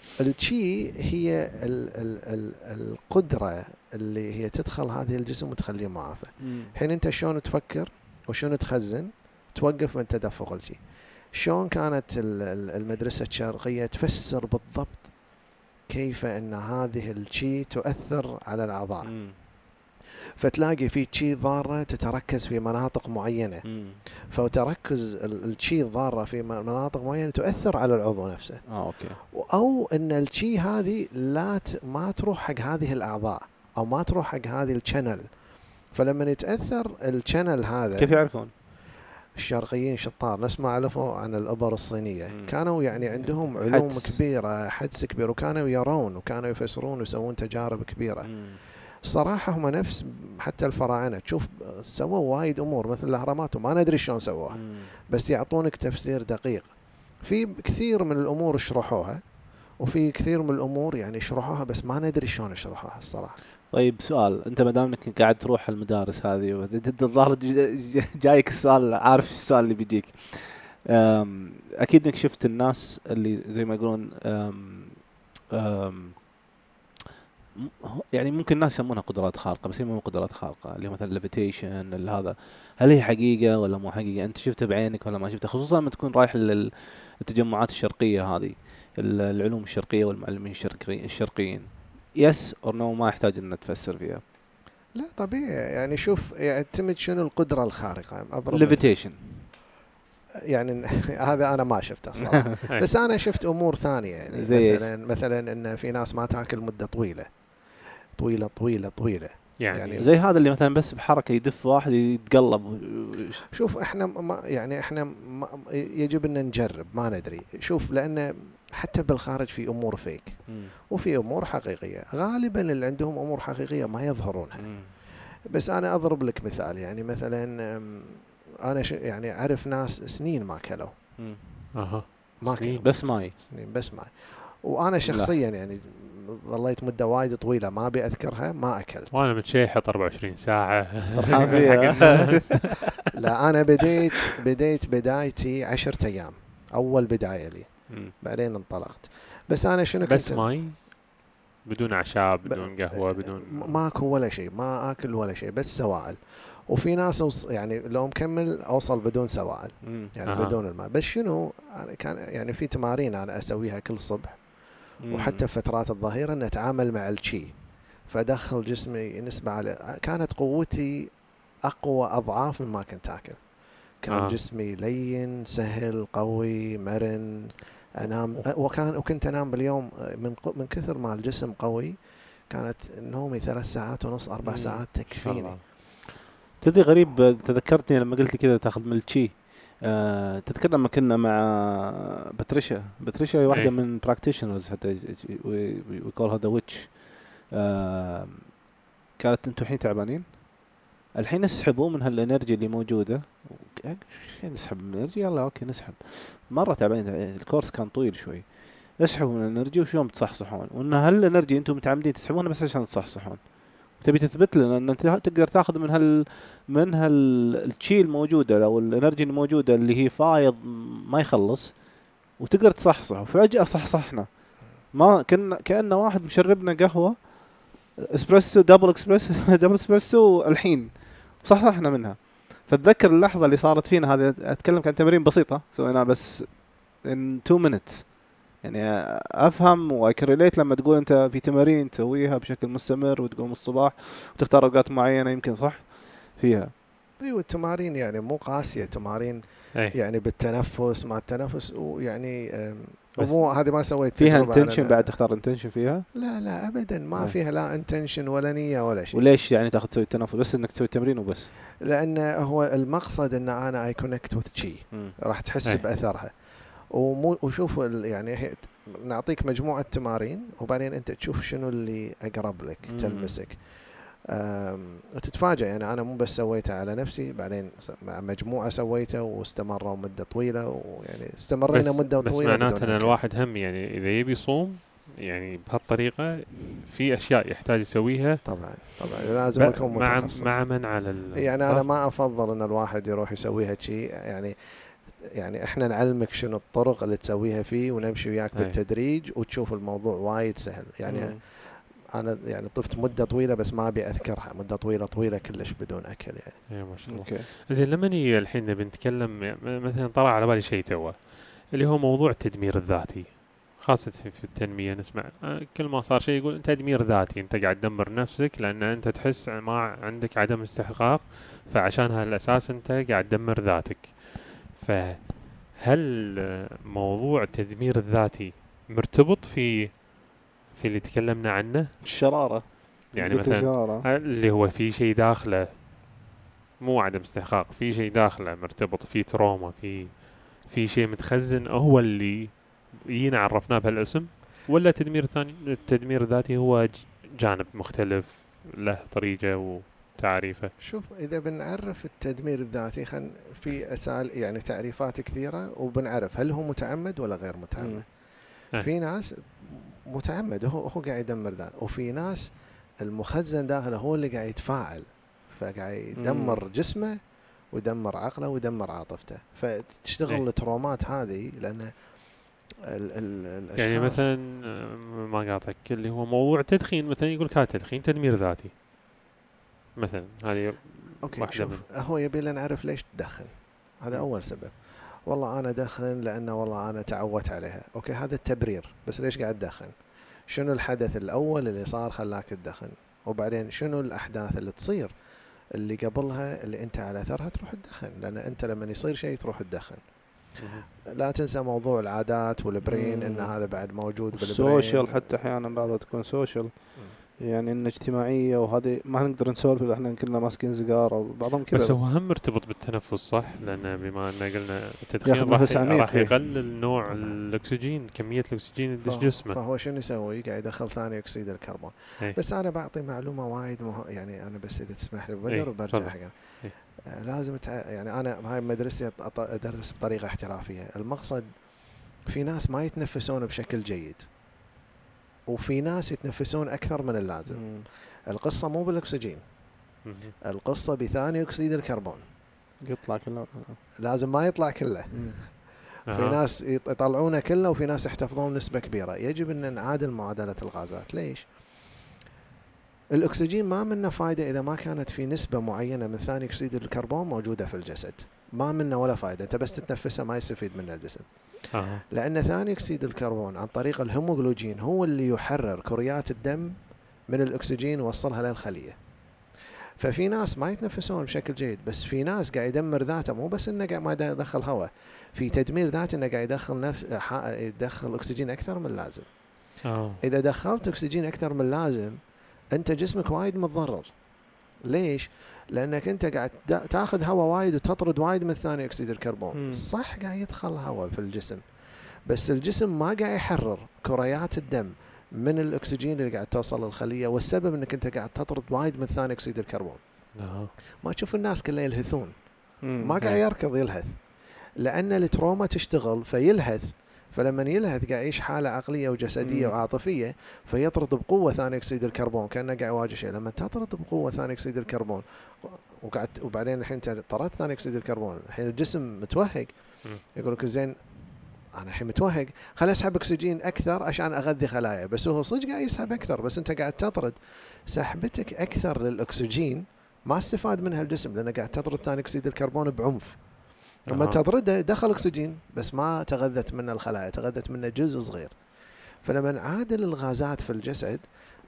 Speaker 1: فالشي هي ال ال ال القدرة اللي هي تدخل هذه الجسم وتخليه معافى. الحين أنت شلون تفكر وشلون تخزن توقف من تدفق الشي شلون كانت ال- ال- المدرسة الشرقية تفسر بالضبط كيف أن هذه الشي تؤثر على الأعضاء
Speaker 2: مم.
Speaker 1: فتلاقي في شي ضارة تتركز في مناطق معينة
Speaker 2: مم.
Speaker 1: فتركز ال- الشي الضارة في مناطق معينة تؤثر على العضو نفسه
Speaker 2: آه أوكي
Speaker 1: أو أن الشي هذه لا ت- ما تروح حق هذه الأعضاء أو ما تروح حق هذه ال channel فلما يتأثر ال channel هذا
Speaker 2: كيف يعرفون؟
Speaker 1: الشرقيين شطار ناس ما عرفوا عن الأبر الصينية
Speaker 2: مم.
Speaker 1: كانوا يعني عندهم علوم
Speaker 2: حدس.
Speaker 1: كبيرة حدس كبير وكانوا يرون وكانوا يفسرون ويسوون تجارب كبيرة
Speaker 2: مم.
Speaker 1: الصراحه هم نفس حتى الفراعنة. تشوف سووا وايد أمور مثل الأهرامات وما ندري شلون سووها. بس يعطونك تفسير دقيق. في كثير من الأمور شرحوها وفي كثير من الأمور يعني شرحوها بس ما ندري شلون شرحوها الصراحة.
Speaker 2: طيب سؤال. أنت ما دام إنك قاعد تروح المدارس هذه الظاهر جايك السؤال عارف السؤال اللي بيجيك. أكيد إنك شفت الناس اللي زي ما يقولون أم، أم، يعني ممكن الناس يسمونها قدرات خارقة بس هي مو قدرات خارقة اللي هو مثلا ليفيتيشن هذا. هل هي حقيقة ولا مو حقيقة؟ أنت شفتها بعينك ولا ما شفتها؟ خصوصا لما تكون رايح للتجمعات الشرقية هذه ال- العلوم الشرقية والمعلمين الشرقي- الشرقيين. yes or no ما يحتاج إن تفسر فيها.
Speaker 1: لا طبيعي. يعني شوف يعتمد شنو القدرة الخارقة؟ أضرب مثل.
Speaker 2: levitation
Speaker 1: يعني <laughs> هذا أنا ما شفته
Speaker 3: صراحة. <laughs>
Speaker 1: بس أنا شفت أمور ثانية يعني
Speaker 2: زي؟
Speaker 1: مثلا مثلا إن في ناس ما تاكل مدة طويلة. طويلة طويلة طويلة.
Speaker 3: يعني,
Speaker 1: يعني
Speaker 2: زي هذا اللي مثلا بس بحركة يدف واحد يتقلب
Speaker 1: شوف إحنا ما يعني إحنا ما يجب أن نجرب ما ندري. شوف لأن حتى بالخارج في أمور فيك. وفي أمور حقيقية. غالبا اللي عندهم أمور حقيقية ما يظهرونها. بس أنا أضرب لك مثال. يعني مثلا أنا ش- يعني أعرف ناس سنين ما كلوا.
Speaker 3: أها.
Speaker 1: ما
Speaker 3: سنين.
Speaker 2: بس ماي.
Speaker 1: سنين بس ما وأنا شخصيا يعني ظليت مده وايد طويلة ما أبي أذكرها ما أكلت.
Speaker 3: وأنا متشيحط 24 ساعة. <laughs> <laughs>
Speaker 1: لا أنا بديت بديت بدايتي عشرة أيام. أول بداية لي. بعدين انطلقت. بس أنا شنو كنت
Speaker 3: بس ماي؟ بدون
Speaker 1: أعشاب
Speaker 3: بدون قهوة بدون
Speaker 1: ماكو ولا شيء ما أكل ولا شيء بس سوائل. وفي ناس وص- يعني لو مكمل أوصل بدون سوائل. يعني
Speaker 3: أها.
Speaker 1: بدون الماء. بس شنو؟ كان يعني في تمارين أنا أسويها كل صبح. وحتى فترات الظهيره أن أتعامل مع الشي فأدخل جسمي نسبه على كانت قوتي أقوى أضعاف مما كنت آكل. كان
Speaker 3: آه.
Speaker 1: جسمي لين سهل قوي مرن أنام. وكان وكنت أنام باليوم من ق- من كثر ما الجسم قوي كانت نومي ثلاث ساعات ونص
Speaker 2: أربع.
Speaker 1: ساعات تكفيني.
Speaker 2: تدري غريب تذكرتني لما قلت لي كذا تاخذ من الشي آه تذكر لما كنا مع باتريشا. باتريشا هي واحدة
Speaker 3: إيه.
Speaker 2: من practitioners حتى we call هذا witch قالت أنتم الحين تعبانين؟ الحين اسحبوا من هال energy اللي موجودة. نسحب من ال energy يلا أوكي نسحب. مرة تعبانين ال course كان طويل شوي. اسحبوا من ال energy وشلون بتصحصحون وإن هال energy أنتم متعمدين تسحبونها بس عشان تصحصحون. تبي تثبت لنا إن أنت تقدر تاخذ من هال من هالشي الموجوده أو ال energy الموجودة اللي هي فايض ما يخلص وتقدر تصحصح وفجاه صحصحنا. ما كنا كأنه واحد مشربنا قهوة إسبريسو double إسبريسو <laughs> double إسبريسو الحين صحصحنا منها. فتذكر اللحظة اللي صارت فينا هذه أتكلم عن تمارين بسيطة سويناها بس in 2 minutes. يعني أفهم و I relate لما تقول أنت في تمارين تسويها بشكل مستمر وتقوم الصباح وتختار أوقات معينة يمكن صح فيها.
Speaker 1: أيوه التمارين يعني مو قاسية تمارين
Speaker 3: إيه.
Speaker 1: يعني بالتنفس مع التنفس ويعني ومو هذه ما سويت
Speaker 2: فيها
Speaker 1: intention
Speaker 2: بعد تختار intention فيها؟
Speaker 1: لا لا ابدا ما
Speaker 2: آه.
Speaker 1: فيها لا intention ولا نية ولا شيء.
Speaker 2: وليش يعني تاخذ تسوي التنفس؟ بس إنك تسوي التمرين وبس.
Speaker 1: لأن هو المقصد إن أنا I connect with شي. راح تحس
Speaker 3: أي.
Speaker 1: بأثرها. ومو وشوف يعني نعطيك مجموعة تمارين وبعدين أنت تشوف شنو اللي أقرب لك
Speaker 2: مم.
Speaker 1: تلمسك وتتفاجئ يعني أنا مو بس سويتها على نفسي بعدين مع مجموعة سويته واستمروا مدة طويلة ويعني استمرينا
Speaker 3: بس,
Speaker 1: مدة
Speaker 3: بس
Speaker 1: طويلة
Speaker 3: معناته
Speaker 1: بدون إن.
Speaker 3: الواحد هم يعني إذا يبي يصوم يعني بهالطريقة في أشياء يحتاج يسويها
Speaker 1: طبعا طبعا لازم يكون
Speaker 3: مع
Speaker 1: متخصص
Speaker 3: مع من على
Speaker 1: يعني
Speaker 3: أنا؟
Speaker 1: ما أفضل إن الواحد يروح يسويها شيء يعني يعني إحنا نعلمك شنو الطرق اللي تسويها فيه ونمشي وياك
Speaker 3: أي.
Speaker 1: بالتدريج وتشوف الموضوع وايد سهل. يعني
Speaker 2: مم.
Speaker 1: أنا يعني طفت مدة طويلة بس ما أبي أذكرها مدة طويلة طويلة كلش بدون أكل يعني.
Speaker 3: اي ما شاء الله.
Speaker 2: أوكي.
Speaker 3: زين لما نيجي الحين نبي نتكلم م- مثلا طلع على بالي شيء توه اللي هو موضوع التدمير الذاتي خاصة في في التنمية نسمع آه، كل ما صار شيء يقول تدمير ذاتي أنت قاعد تدمر نفسك لأن أنت تحس ما عندك عدم استحقاق فعشان هالأساس أنت قاعد تدمر ذاتك. فهل موضوع التدمير الذاتي مرتبط في في اللي تكلمنا عنه؟
Speaker 2: الشراره
Speaker 3: يعني مثلا
Speaker 2: الشرارة.
Speaker 3: اللي هو في شيء داخله مو عدم استحقاق في شيء داخله مرتبط في تروما في في شيء متخزن هو اللي جينا عرفناه بهالاسم؟ ولا تدمير ثاني التدمير الذاتي هو جانب مختلف له طريقة وتعريفه
Speaker 1: شوف إذا بنعرف التدمير الذاتي خل في اسال يعني تعريفات كثيرة وبنعرف هل هو متعمد ولا غير متعمد.
Speaker 3: أي.
Speaker 1: في ناس متعمد هو هو قاعد يدمر ذاته وفي ناس المخزن داخله هو اللي قاعد يتفاعل فقاعد يدمر جسمه ويدمر عقله ويدمر عاطفته. فتشتغل
Speaker 3: أي.
Speaker 1: الترومات هذه لأن ال ال الأشخاص
Speaker 3: يعني مثلا ما قاطعك اللي هو موضوع التدخين مثلا يقول لك هذا تدخين تدمير ذاتي. مثلا هذه أوكي
Speaker 1: شوف
Speaker 3: من-
Speaker 1: هو يبي لنا نعرف ليش تدخن. هذا. أول سبب. والله أنا ادخن لأنه والله أنا تعودت عليها. أوكي هذا التبرير. بس ليش قاعد تدخن؟ شنو الحدث الأول اللي صار خلاك تدخن؟ وبعدين شنو الأحداث اللي تصير؟ اللي قبلها اللي أنت على اثرها تروح تدخن. لأن أنت لما يصير شيء تروح تدخن. لا تنسى موضوع العادات وال brain
Speaker 2: إن.
Speaker 1: هذا بعد موجود بال
Speaker 2: brain. ال social حتى أحيانا بعضها تكون social. يعني ان اجتماعية وهذه ما نقدر نسولف إحنا كلنا ماسكين سيجاره وبعضهم كذا
Speaker 3: بس هو هم مرتبط بالتنفس صح؟ لأن بما إن قلنا التدخين راح راح
Speaker 2: إيه.
Speaker 3: يقلل نوع. الأكسجين كمية الأكسجين اللي
Speaker 1: فهو-
Speaker 3: جسمه
Speaker 1: فهو شنو يسوي؟ قاعد يدخل ثاني أكسيد الكربون
Speaker 3: إيه.
Speaker 1: بس أنا بعطي معلومة وايد مه... يعني أنا بس إذا تسمح لي بدر وبرجع. حق
Speaker 3: إيه.
Speaker 1: آه، لازم تع... يعني أنا هاي مدرستي أدرس بطريقة احترافية المقصد في ناس ما يتنفسون بشكل جيد وفي ناس يتنفسون أكثر من اللازم
Speaker 2: مم.
Speaker 1: القصة مو بالأكسجين
Speaker 3: مهم.
Speaker 1: القصة بثاني أكسيد الكربون
Speaker 2: يطلع كله
Speaker 1: لازم ما يطلع كله
Speaker 2: مم.
Speaker 1: في
Speaker 3: أها.
Speaker 1: ناس يط- يطلعونه كله وفي ناس يحتفظون نسبة كبيرة يجب أن نعادل معادلة الغازات ليش؟ الأكسجين ما منه فايدة إذا ما كانت في نسبة معينة من ثاني أكسيد الكربون موجودة في الجسد ما منه ولا فايدة. أنت بس تتنفسه ما يستفيد منه الجسم.
Speaker 3: أها.
Speaker 1: لأن ثاني أكسيد الكربون عن طريق الهيموغلوبين هو اللي يحرر كريات الدم من الأكسجين ويوصلها للخلية. ففي ناس ما يتنفسون بشكل جيد بس في ناس قاعد يدمر ذاته. مو بس إنه قاعد ما يدخل هواء في تدمير ذاته إنه قاعد يدخل نفس يدخل أكسجين أكثر من اللازم.
Speaker 3: آه.
Speaker 1: إذا دخلت أكسجين أكثر من اللازم أنت جسمك وايد متضرر. ليش؟ لأنك أنت قاعد تاخذ هواء وايد وتطرد وايد من ثاني أكسيد الكربون. صح قاعد يدخل هواء في الجسم بس الجسم ما قاعد يحرر كريات الدم من الأكسجين اللي قاعد توصل للخلية والسبب إنك أنت قاعد تطرد وايد من ثاني أكسيد الكربون. ما تشوف الناس كلها يلهثون. ما قاعد. يركض يلهث لأن ال trauma تشتغل فيلهث فلما يلهث قاعد يعيش حالة عقلية وجسدية
Speaker 2: مم.
Speaker 1: وعاطفية فيطرد بقوة ثاني أكسيد الكربون كأنه قاعد يواجه شيء. لما تطرد بقوة ثاني أكسيد الكربون وقعد وبعدين الحين طردت ثاني أكسيد الكربون. الحين الجسم متوهق. يقول لك زين أنا الحين متوهق. خل أسحب أكسجين أكثر عشان أغذي خلايا. بس هو صدق قاعد يسحب أكثر بس أنت قاعد تطرد. سحبتك أكثر للأكسجين ما استفاد منها الجسم لأنه قاعد تطرد ثاني أكسيد الكربون بعنف. لما
Speaker 3: أها.
Speaker 1: تطرده دخل أكسجين بس ما تغذت منه الخلايا تغذت منه جزء صغير. فلما نعادل الغازات في الجسد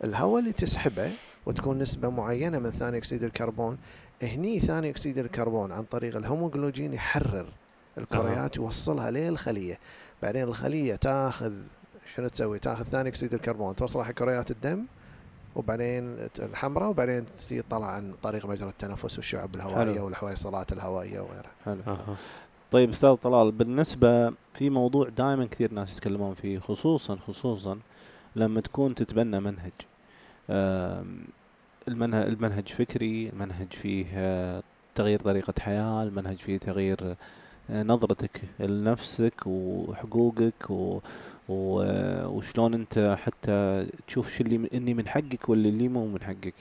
Speaker 1: الهواء اللي تسحبه وتكون نسبة معينة من ثاني أكسيد الكربون هني ثاني أكسيد الكربون عن طريق الهيموغلوبين يحرر الكريات يوصلها للخلية بعدين الخلية تاخذ شنو تسوي؟ تاخذ ثاني أكسيد الكربون توصلها حق كريات الدم وبعدين الحمراء وبعدين تطلع عن طريق مجرى التنفس والشعب الهوائية
Speaker 2: حلو.
Speaker 1: والحويصلات الهوائية وغيرها
Speaker 2: حلو
Speaker 3: أها.
Speaker 2: طيب أستاذ طلال بالنسبة في موضوع دائما كثير ناس يتكلمون فيه خصوصا خصوصا لما تكون تتبنى منهج المنهج المنهج فكري المنهج فيه آه، تغيير طريقة حياة المنهج فيه تغيير آه، نظرتك لنفسك وحقوقك و وشلون انت حتى تشوف شو اللي اني من حقك واللي اللي مو من حقك.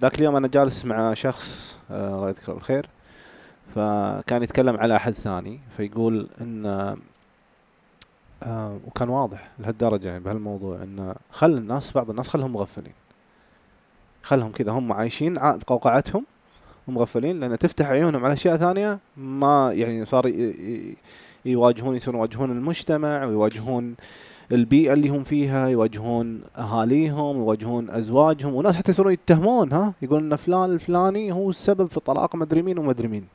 Speaker 2: ذاك اليوم أنا جالس مع شخص آه، الله يذكره بالخير فكان يتكلم على أحد ثاني فيقول إن آه وكان واضح لهالدرجة يعني بهالموضوع انه خل الناس بعض الناس خلهم مغفلين. خلهم كذا هم عايشين بقوقعتهم ومغفلين لأن تفتح عيونهم على أشياء ثانية ما يعني صار يواجهون يصيرون يواجهون المجتمع ويواجهون البيئة اللي هم فيها يواجهون أهاليهم يواجهون أزواجهم وناس حتى يصيرون يتهمون ها؟ يقولون إن فلان الفلاني هو السبب في طلاق مدري مين ومدري مين.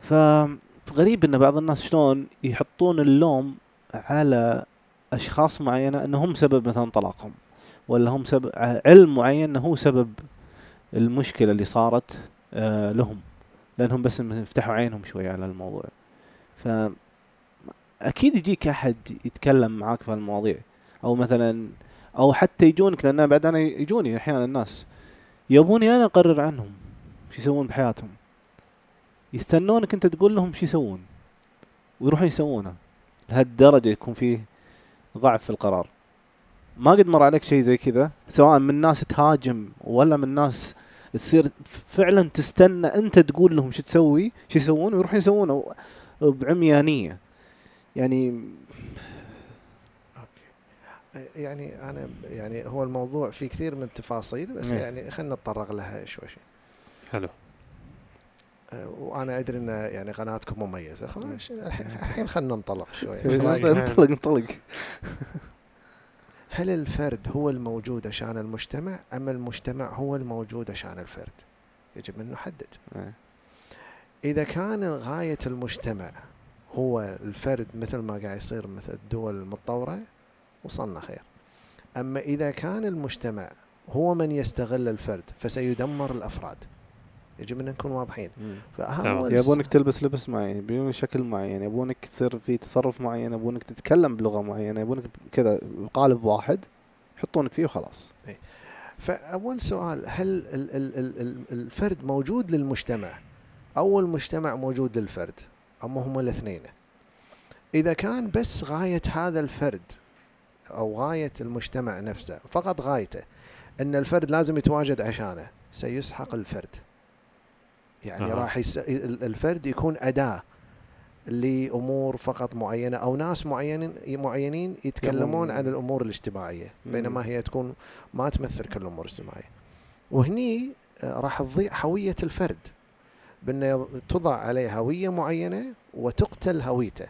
Speaker 2: فغريب إن بعض الناس شلون يحطون اللوم على أشخاص معينة انهم سبب مثلا طلاقهم ولا هم سبب علم معين هو سبب المشكلة اللي صارت آه لهم لأنهم بس يفتحوا عينهم شوي على الموضوع. ف أكيد يجيك أحد يتكلم معاك في هالمواضيع. أو مثلا أو حتى يجونك لأن بعد أنا يجوني أحيانا الناس. يبوني أنا أقرر عنهم شو يسوون بحياتهم. يستنونك أنت تقول لهم شو يسوون. ويروحون يسوونه. لهالدرجة يكون فيه ضعف في القرار. ما قد مر عليك شيء زي كذا؟ سواء من ناس تهاجم ولا من ناس تصير فعلا تستنى أنت تقول لهم شو تسوي شو يسوون ويروحون يسوونه. بعميانية. يعني
Speaker 1: يعني أنا يعني هو الموضوع في كثير من التفاصيل بس
Speaker 2: إيه.
Speaker 1: يعني خلينا نتطرق لها شوي شوي.
Speaker 3: حلو.
Speaker 1: أه، وأنا أدري إن يعني قناتكم مميزة خلاص الحين خلينا ننطلق شوي؟
Speaker 2: انطلق انطلق <laughs>
Speaker 1: هل الفرد هو الموجود عشان المجتمع أم المجتمع هو الموجود عشان الفرد؟ يجب أن نحدد.
Speaker 2: إيه.
Speaker 1: إذا كان غاية المجتمع هو الفرد مثل ما قاعد يصير مثل الدول المتطورة وصلنا خير. أما إذا كان المجتمع هو من يستغل الفرد فسيدمر الأفراد. يجب أن نكون واضحين. فهو
Speaker 2: يبونك تلبس لبس معين يبونك شكل معين. يبونك تصير في تصرف معين يبونك تتكلم بلغة معينة يبونك كذا بقالب واحد يحطونك فيه وخلاص.
Speaker 1: فأول سؤال هل ال ال ال ال الفرد موجود للمجتمع؟ أو المجتمع موجود للفرد أما هم الاثنين. إذا كان بس غاية هذا الفرد أو غاية المجتمع نفسه فقط غايته أن الفرد لازم يتواجد عشانه سيسحق الفرد. يعني
Speaker 3: أها.
Speaker 1: راح يس... ال- الفرد يكون أداة لأمور فقط معينة أو ناس معينين معينين يتكلمون عن الأمور الاجتماعية. بينما هي تكون ما تمثل كل الأمور الاجتماعية. وهني آه، راح تضيع هوية الفرد. بأن تضع عليه هوية معينة وتقتل هويته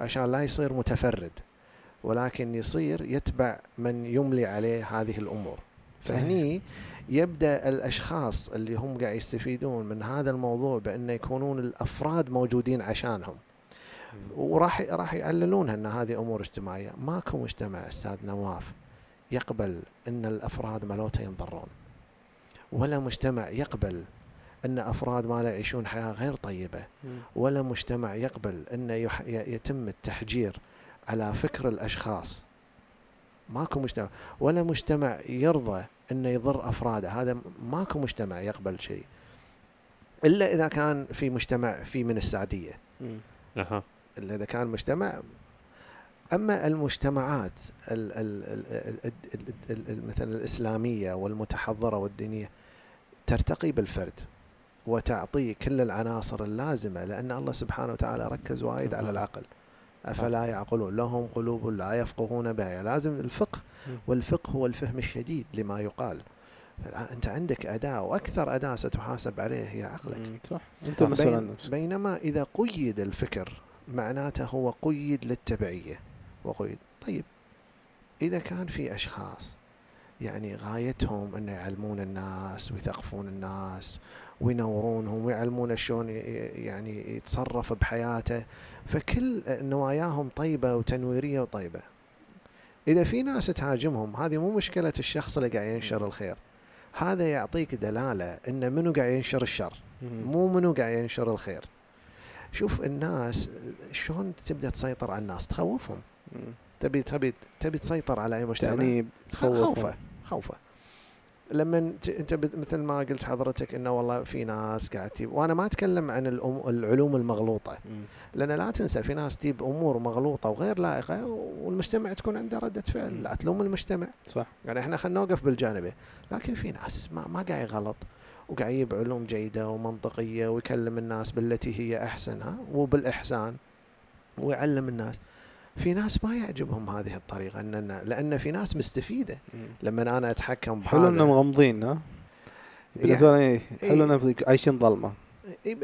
Speaker 1: عشان لا يصير متفرد ولكن يصير يتبع من يملي عليه هذه الأمور. فهني يبدأ الأشخاص اللي هم قاعد يستفيدون من هذا الموضوع بانه يكونون الأفراد موجودين عشانهم. وراح راح يعللونها أن هذه أمور اجتماعية. ماكو مجتمع أستاذ نواف يقبل أن الأفراد مالوته ينضرون ولا مجتمع يقبل أن أفراد ما لا يعيشون حياة غير طيبة. ولا مجتمع يقبل انه ي- يتم التحجير على فكر الأشخاص. ماكو مجتمع. ولا مجتمع يرضى انه يضر أفراده. هذا ماكو مجتمع يقبل شيء. إلا إذا كان في مجتمع في من السعدية.
Speaker 3: أها.
Speaker 1: إلا إذا كان مجتمع. أما المجتمعات ال ال ال ال ال ال ال مثلا الإسلامية والمتحضرة والدينية ترتقي بالفرد. وتعطيه كل العناصر اللازمة لأن الله سبحانه وتعالى ركز وايد على العقل. أفلا يعقلون؟ لهم قلوب لا يفقهون بها. لازم الفقه والفقه هو الفهم الشديد لما يقال. أنت عندك أداة وأكثر أداة ستحاسب عليه هي عقلك.
Speaker 2: صح. أنت مسؤول
Speaker 1: بين بينما إذا قيد الفكر معناته هو قيد للتبعية. وقيد. طيب إذا كان في أشخاص يعني غايتهم أن يعلمون الناس ويثقفون الناس وينورونهم ويعلمون شلون يعني يتصرف بحياته. فكل نواياهم طيبة وتنويرية وطيبة. إذا في ناس تهاجمهم هذه مو مشكلة الشخص اللي قاعد ينشر الخير. هذا يعطيك دلالة أن منو قاعد ينشر الشر. مو منو قاعد ينشر الخير. شوف الناس شلون تبدأ تسيطر على الناس؟ تخوفهم. تبي تبي تبي تسيطر على أي مجتمع؟ خ- خوفه. خوفه. لما انت مثل ما قلت حضرتك إنه والله في ناس قاعد تجيب وأنا ما أتكلم عن الأم- العلوم
Speaker 2: المغلوطة.
Speaker 1: لأن لا تنسى في ناس تجيب أمور مغلوطة وغير لائقة والمجتمع تكون عنده ردة فعل لا تلوم المجتمع.
Speaker 2: صح.
Speaker 1: يعني إحنا خلينا نوقف بالجانبين. لكن في ناس ما ما قاعد يغلط وقاعد يجيب علوم جيدة ومنطقية ويكلم الناس بالتي هي احسن ها وبالإحسان ويعلم الناس. في ناس ما يعجبهم هذه الطريقة ان لأن في ناس مستفيدة. لما أنا أتحكم
Speaker 2: حلو إنهم
Speaker 1: بهذا
Speaker 2: مغمضين ها بالنسبة لي إيه، حلو إنهم عايشين ظلمة.
Speaker 1: إيه،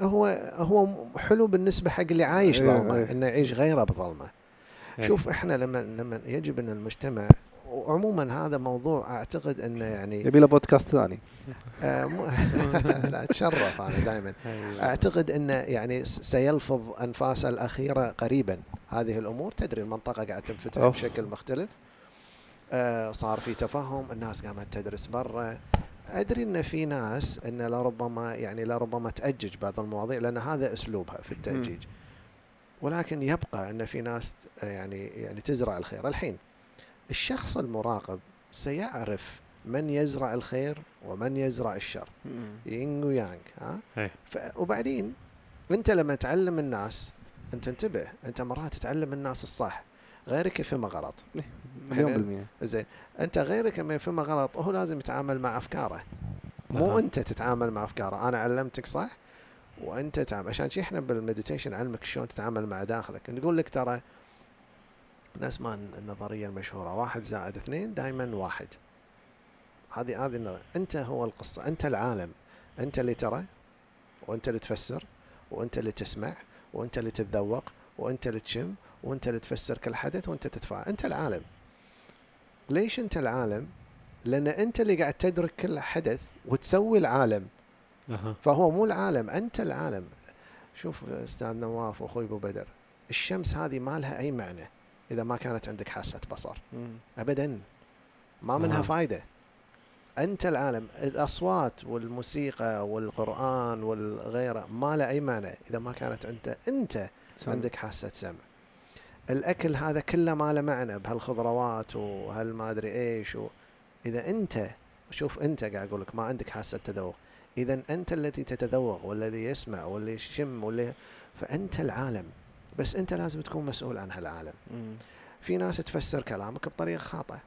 Speaker 1: هو هو حلو بالنسبة حق اللي عايش
Speaker 2: إيه،
Speaker 1: ظلمة
Speaker 2: إيه.
Speaker 1: إنه يعيش غيره بظلمة.
Speaker 3: إيه.
Speaker 1: شوف إحنا لما لما يجب إن المجتمع وعموما هذا موضوع أعتقد إنه يعني
Speaker 2: يبي له بودكاست ثاني.
Speaker 1: آه <laughs> لا أتشرف أنا دائما <laughs>
Speaker 3: أيوة.
Speaker 1: أعتقد إنه يعني سيلفظ أنفاسه الأخيرة قريبا. هذه الأمور تدري المنطقة قاعدة تنفتح
Speaker 2: أوف.
Speaker 1: بشكل مختلف. آه صار في تفهم الناس قامت تدرس برا. أدري إن في ناس إن لربما يعني لربما تأجج بعض المواضيع لأن هذا أسلوبها في التأجيج. ولكن يبقى إن في ناس آه، يعني يعني تزرع الخير. الحين الشخص المراقب سيعرف من يزرع الخير ومن يزرع الشر. يينغ ويانغ ها؟
Speaker 3: إيه.
Speaker 1: وبعدين أنت لما تعلم الناس أنت انتبه أنت مرات تعلم الناس الصح غيرك يفهمه غلط
Speaker 2: مليون
Speaker 1: يعني
Speaker 2: بالمية
Speaker 1: زين أنت غيرك لما يفهمه غلط هو لازم يتعامل مع أفكاره مو. أنت تتعامل مع أفكاره أنا علمتك صح وأنت تعمل عشان شي إحنا بالمديتيشن نعلمك شلون تتعامل مع داخلك نقول لك ترى ناس ما النظرية المشهورة واحد زائد اثنين دائما واحد هذه هذه النظرية. أنت هو القصة أنت العالم أنت اللي ترى وأنت اللي تفسر وأنت اللي تسمع وانت اللي تتذوق وانت اللي تشم وانت اللي تفسر كل حدث وانت تتفاعل انت العالم. ليش انت العالم؟ لأن انت اللي قاعد تدرك كل حدث وتسوي العالم.
Speaker 3: أها.
Speaker 1: فهو مو العالم انت العالم. شوف أستاذ نواف وأخوي أبو بدر الشمس هذه ما لها أي معنى إذا ما كانت عندك حاسة بصر. ابدا. ما منها
Speaker 3: آه.
Speaker 1: فايدة. أنت العالم الأصوات والموسيقى والقرآن والغيره ما له أي معنى إذا ما كانت أنت أنت عندك حاسة سمع. الأكل هذا كله ما له معنى بهالخضروات وهالما ادري إيش و... إذا أنت شوف أنت قاعد أقول لك ما عندك حاسة تذوق. إذا أنت الذي تتذوق والذي يسمع واللي يشم واللي فأنت العالم. بس أنت لازم تكون مسؤول عن هالعالم. في ناس تفسر كلامك بطريقة خاطئة.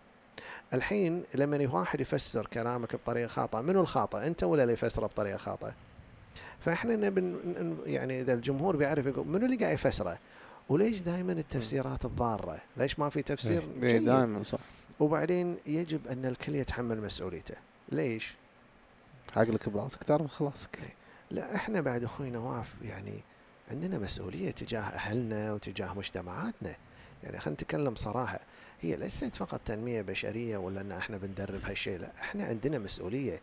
Speaker 1: الحين لما واحد يفسر كلامك بطريقة خاطئة منو الخاطئ أنت ولا اللي يفسره بطريقة خاطئة؟ فإحنا نبي ن- يعني إذا الجمهور بيعرف يقول منو اللي قاعد يفسره؟ وليش دائما التفسيرات الضارة؟ ليش ما في تفسير
Speaker 2: إيه دائما صح.
Speaker 1: وبعدين يجب أن الكل يتحمل مسؤوليته. ليش؟
Speaker 2: عقلك براسك تعرف خلاصك.
Speaker 1: لا إحنا بعد أخوي نواف يعني عندنا مسؤولية تجاه أهلنا وتجاه مجتمعاتنا. يعني خلينا نتكلم صراحة. هي ليست فقط تنمية بشرية ولا أن إحنا بندرب هالشيء لا إحنا عندنا مسؤولية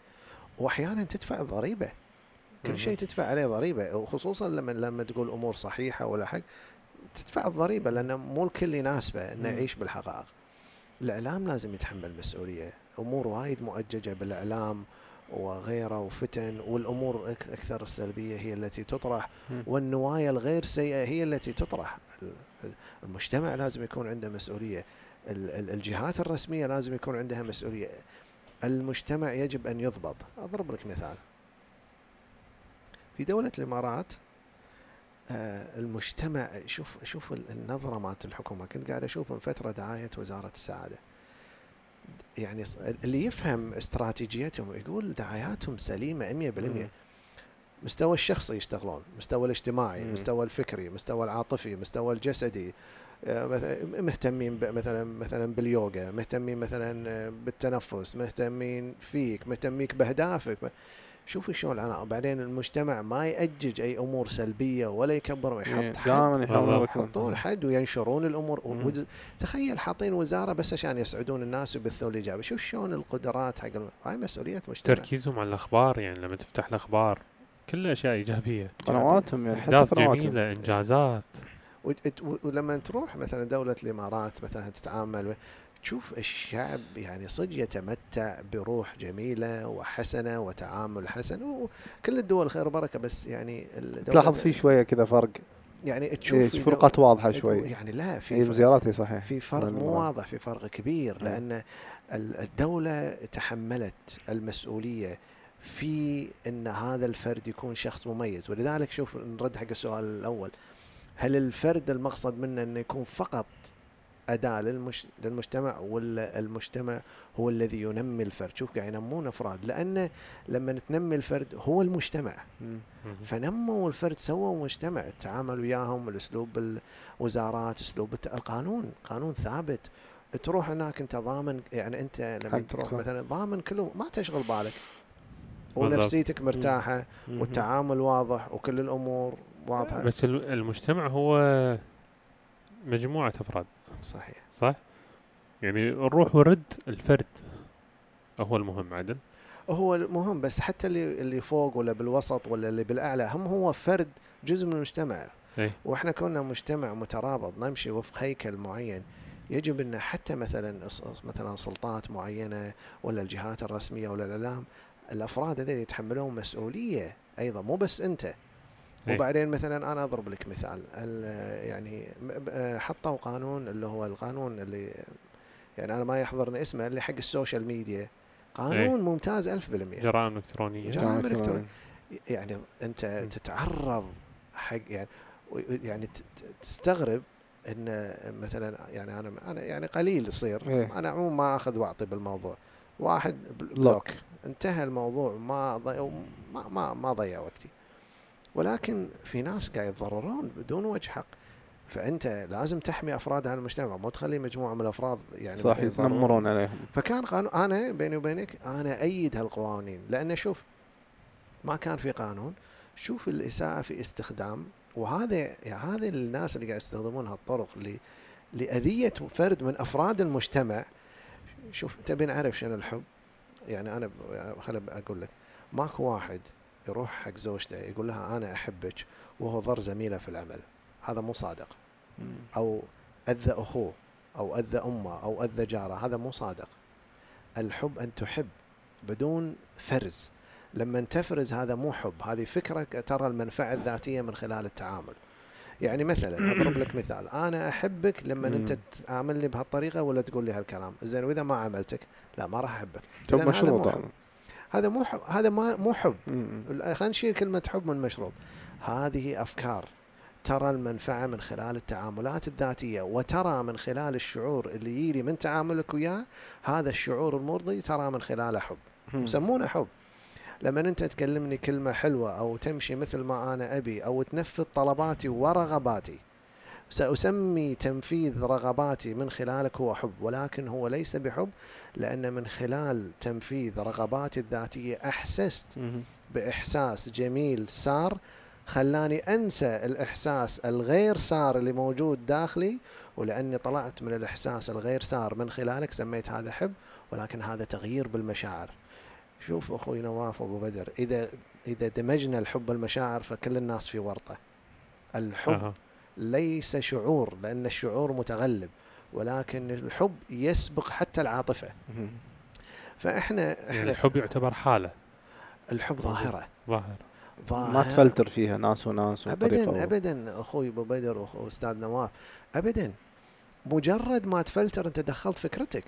Speaker 1: وأحيانا تدفع ضريبة كل. شيء تدفع عليه ضريبة وخصوصا لما لما تقول أمور صحيحة ولا حق تدفع الضريبة لأن مو الكل يناسبه
Speaker 2: إنه.
Speaker 1: يعيش بالحقائق الإعلام لازم يتحمل مسؤولية أمور وايد مؤججة بالإعلام وغيره وفتن والأمور أكثر السلبية هي التي تطرح. والنوايا الغير سيئة هي التي تطرح ال- المجتمع لازم يكون عنده مسؤولية الجهات الرسمية لازم يكون عندها مسؤولية. المجتمع يجب أن يضبط. أضرب لك مثال. في دولة الإمارات آه، المجتمع شوف شوف ال- النظرة مالت الحكومة. كنت قاعد أشوف من فترة دعاية وزارة السعادة. يعني اللي يفهم استراتيجيتهم يقول دعاياتهم سليمة 100%
Speaker 2: مم.
Speaker 1: مستوى الشخصي يشتغلون مستوى الاجتماعي
Speaker 2: مم.
Speaker 1: مستوى الفكري مستوى العاطفي مستوى الجسدي. مهتمين ب- مثلا مثلا باليوغا مهتمين مثلا آه، بالتنفس مهتمين فيك مهتميك بأهدافك. شوفوا شلون أنا بعدين المجتمع ما يأجج أي أمور سلبية ولا يكبر ويحط حد.
Speaker 2: دائما.
Speaker 1: يحطون حد وينشرون الأمور. تخيل حاطين وزارة بس عشان يسعدون الناس ويبثون الايجابي شوف شلون القدرات حق الم... هاي مسؤوليه مجتمع.
Speaker 3: تركيزهم على الأخبار يعني لما تفتح الأخبار كلها أشياء إيجابية.
Speaker 2: قنواتهم يعني قنواتهم.
Speaker 1: جميلة إنجازات. ولما تروح مثلا دولة الإمارات مثلا تتعامل تشوف الشعب يعني صدق يتمتع بروح جميلة وحسنة وتعامل حسن وكل الدول خير وبركة بس يعني
Speaker 2: تلاحظ في شوية كذا فرق
Speaker 1: يعني
Speaker 2: إيه،
Speaker 1: تشوف دول-
Speaker 2: واضحة شوي
Speaker 1: يعني لا في فرق-
Speaker 2: زياراتي صحيح
Speaker 1: في فرق مو. واضح في فرق كبير
Speaker 2: مم.
Speaker 1: لأن ال- الدولة تحملت المسؤولية في أن هذا الفرد يكون شخص مميز ولذلك شوف نرد حق السؤال الأول هل الفرد المقصد منه أنه يكون فقط أداة للمش للمجتمع ولا المجتمع هو الذي ينمي الفرد شوف قاعد ينمون أفراد لأن لما تنمي الفرد هو المجتمع. فنموا الفرد سووا مجتمع التعامل وياهم الاسلوب الوزارات أسلوب القانون قانون ثابت تروح هناك أنت ضامن يعني أنت لما تروح
Speaker 2: صح.
Speaker 1: مثلا ضامن كله ما تشغل بالك. ونفسيتك
Speaker 2: مرتاحة.
Speaker 1: والتعامل واضح وكل الأمور واضحه
Speaker 3: بس ال- المجتمع هو مجموعة أفراد
Speaker 1: صحيح
Speaker 3: صح؟ يعني الروح والرد الفرد هو المهم عدل
Speaker 1: هو المهم بس حتى اللي اللي فوق ولا بالوسط ولا اللي بالأعلى هم هو فرد جزء من المجتمع
Speaker 3: إيه.
Speaker 1: وإحنا كنا مجتمع مترابط نمشي وفق هيكل معين يجب إن حتى مثلا مثلا سلطات معينة ولا الجهات الرسمية ولا الإعلام الأفراد هذول يتحملون مسؤولية أيضا مو بس
Speaker 3: أنت.
Speaker 1: وبعدين مثلا أنا أضرب لك مثال. ال- يعني م- ب- حطوا قانون اللي هو القانون اللي يعني أنا ما يحضرني اسمه اللي حق السوشيال ميديا. قانون ممتاز ألف بالمئة
Speaker 3: جرائم إلكترونية.
Speaker 1: جرائم إلكترونية. يعني أنت
Speaker 3: م.
Speaker 1: تتعرض حق يعني يعني ت- ت- تستغرب إن مثلا يعني أنا أنا يعني قليل يصير.
Speaker 2: إيه.
Speaker 1: أنا عموما ما أخذ وأعطي بالموضوع. واحد بل-
Speaker 2: block.
Speaker 1: block انتهى الموضوع ما ضي ما ما, ما ضيع وقتي. ولكن في ناس قاعد يتضررون بدون وجه حق. فأنت لازم تحمي أفراد هذا المجتمع مو تخلي مجموعة من الأفراد يعني
Speaker 2: صح. يتنمرون عليهم.
Speaker 1: فكان قانون أنا بيني وبينك أنا أيد هالقوانين لأن شوف ما كان في قانون. شوف الإساءة في استخدام وهذا يعني هذه الناس اللي قاعد يستخدمون هالطرق ل لأذية فرد من أفراد المجتمع. شوف تبي نعرف شنو الحب؟ يعني أنا ب- خل أقول لك ماكو واحد يروح حق زوجته يقول لها أنا أحبك وهو ضر زميله في العمل. هذا مو صادق. أو أذى أخوه أو أذى أمه أو أذى جاره هذا مو صادق. الحب أن تحب بدون فرز. لما تفرز هذا مو حب. هذه فكرة ترى المنفعة الذاتية من خلال التعامل. يعني مثلا أضرب لك مثال. أنا أحبك لما
Speaker 2: مم.
Speaker 1: انت تعاملني بهالطريقة ولا تقول لي هالكلام. زين وإذا ما عملتك لا ما راح أحبك. هذا
Speaker 2: مشروط هذا
Speaker 1: مو حب هذا ما مو حب.
Speaker 2: مم.
Speaker 1: خلينا نشيل كلمة حب من مشروط هذه أفكار. ترى المنفعة من خلال التعاملات الذاتية وترى من خلال الشعور اللي يجي من تعاملك وياه هذا الشعور المرضي ترى من خلاله حب. يسمونه حب. لما أنت تكلمني كلمة حلوة أو تمشي مثل ما أنا أبي أو تنفذ طلباتي ورغباتي سأسمي تنفيذ رغباتي من خلالك هو حب ولكن هو ليس بحب لأن من خلال تنفيذ رغباتي الذاتية أحسست
Speaker 2: مم.
Speaker 1: بإحساس جميل سار خلاني أنسى الإحساس الغير سار اللي موجود داخلي ولأني طلعت من الإحساس الغير سار من خلالك سميت هذا حب ولكن هذا تغيير بالمشاعر شوف أخوي نواف أبو بدر إذا إذا دمجنا الحب بالمشاعر فكل الناس في ورطة الحب
Speaker 3: أها.
Speaker 1: ليس شعور لأن الشعور متغلب ولكن الحب يسبق حتى العاطفة.
Speaker 2: مم.
Speaker 1: فإحنا
Speaker 3: يعني الحب يعتبر حالة.
Speaker 1: الحب ظاهرة.
Speaker 3: ظاهر
Speaker 1: ظاهرة.
Speaker 2: ما تفلتر فيها ناس وناس
Speaker 1: ابدا ابدا أخوي أبو بدر وأستاذ نواف ابدا. مجرد ما تفلتر انت دخلت فكرتك.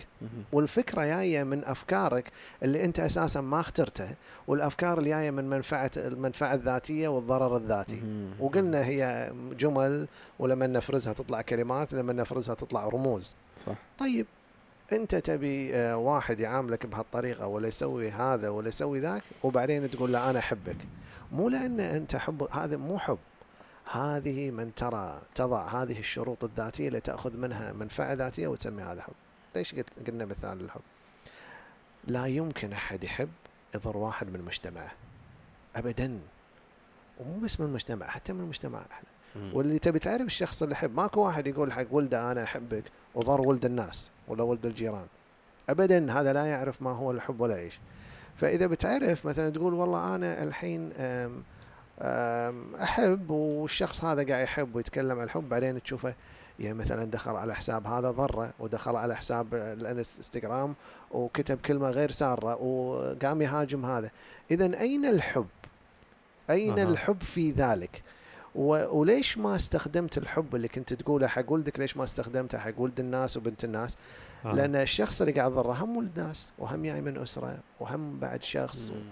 Speaker 1: والفكرة جاية من أفكارك اللي انت أساسا ما اخترتها والأفكار اللي جاية من منفعه المنفعة الذاتية والضرر الذاتي. وقلنا هي جمل ولما نفرزها تطلع كلمات لما نفرزها تطلع رموز.
Speaker 2: صح.
Speaker 1: طيب انت تبي آه، واحد يعاملك بهالطريقة ولا يسوي هذا ولا يسوي ذاك وبعدين تقول له أنا أحبك. مو لأن أنت حب هذا مو حب. هذه من ترى تضع هذه الشروط الذاتية لتأخذ منها منفعة ذاتية وتسمي هذا حب ليش قلنا مثال الحب؟ لا يمكن أحد يحب يضر واحد من مجتمعه. ابدا. ومو بس من المجتمع حتى من المجتمع
Speaker 2: إحنا.
Speaker 1: واللي تبي تعرف الشخص اللي يحب ماكو واحد يقول حق ولده أنا أحبك وضر ولد الناس ولا ولد الجيران. ابدا هذا لا يعرف ما هو الحب ولا إيش. فإذا بتعرف مثلا تقول والله أنا الحين أحب والشخص هذا قاعد يحب ويتكلم عن الحب بعدين تشوفه يعني مثلا دخل على حساب هذا ضرة ودخل على حساب الانستغرام وكتب كلمة غير سارة وقام يهاجم هذا. اذا أين الحب؟ أين
Speaker 3: أها.
Speaker 1: الحب في ذلك؟ وليش ما استخدمت الحب اللي كنت تقوله حق ولدك ليش ما استخدمته حق ولد الناس وبنت الناس
Speaker 3: آه.
Speaker 1: لأن الشخص اللي قاعد يضره هم ولد ناس وهم جاي من أسرة وهم بعد شخص
Speaker 2: مم.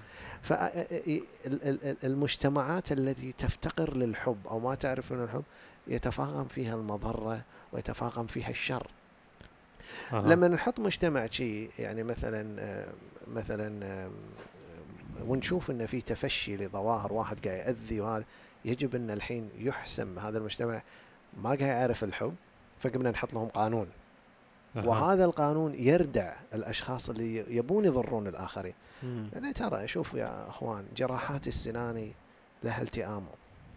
Speaker 1: فالمجتمعات التي تفتقر للحب أو ما تعرف من الحب يتفاقم فيها المضرة ويتفاقم فيها الشر
Speaker 3: أها.
Speaker 1: لما نحط مجتمع شيء يعني مثلا آه، مثلا آه، ونشوف إن في تفشي لظواهر واحد قاعد يأذي وهذا يجب أن الحين يحسم هذا المجتمع. ما قاعد يعرف الحب فقمنا نحط لهم قانون.
Speaker 3: أها.
Speaker 1: وهذا القانون يردع الأشخاص اللي يبون يضرون
Speaker 2: الآخرين.
Speaker 1: لأن ترى شوفوا يا أخوان جراحات السنان لها التئام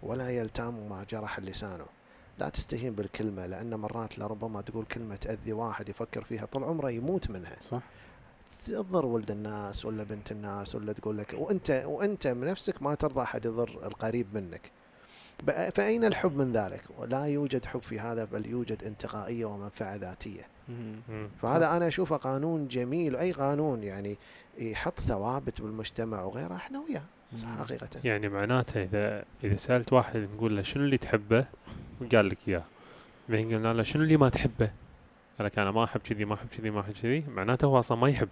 Speaker 1: ولا يلتام ما جرح لسانه. لا تستهين بالكلمة لأن مرات لربما تقول كلمة تأذي واحد يفكر فيها طول عمره يموت منها.
Speaker 2: صح.
Speaker 1: تضر ولد الناس ولا بنت الناس ولا تقول لك وأنت وأنت بنفسك ما ترضى أحد يضر القريب منك. بأ- فأين الحب من ذلك؟ ولا يوجد حب في هذا بل يوجد انتقائية ومنفعة ذاتية.
Speaker 2: مم.
Speaker 3: مم.
Speaker 1: فهذا أنا أشوفه قانون جميل واي قانون يعني يحط ثوابت بالمجتمع وغيره إحنا وياه
Speaker 2: مم.
Speaker 1: حقيقة.
Speaker 3: يعني معناته إذا إذا سألت واحد نقول له شنو اللي تحبه وقال لك إياه بعدين قلنا له شنو اللي ما تحبه؟ قال لك أنا ما أحب كذي ما أحب كذي ما أحب كذي معناته هو أصلا ما يحب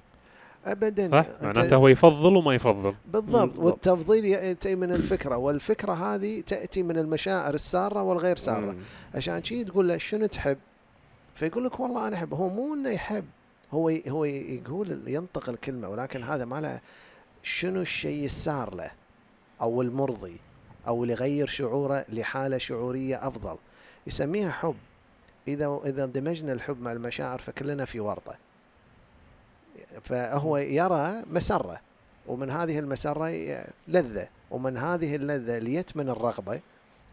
Speaker 1: ابدا.
Speaker 3: صح؟ معناته هو يفضل وما يفضل.
Speaker 1: بالضبط. والتفضيل يأتي من الفكرة والفكرة هذه تأتي من المشاعر السارة والغير سارة.
Speaker 2: مم.
Speaker 1: عشان شي تقول له شنو تحب؟ فيقول لك والله أنا أحب. هو مو إنه يحب هو هو يقول ينطق الكلمة ولكن هذا ما له شنو الشيء السار له أو المرضي أو اللي يغير شعوره لحالة شعورية أفضل. يسميها حب. إذا إذا دمجنا الحب مع المشاعر فكلنا في ورطة. فهو يرى مسرة ومن هذه المسرة لذة ومن هذه اللذة اللي يتمن الرغبة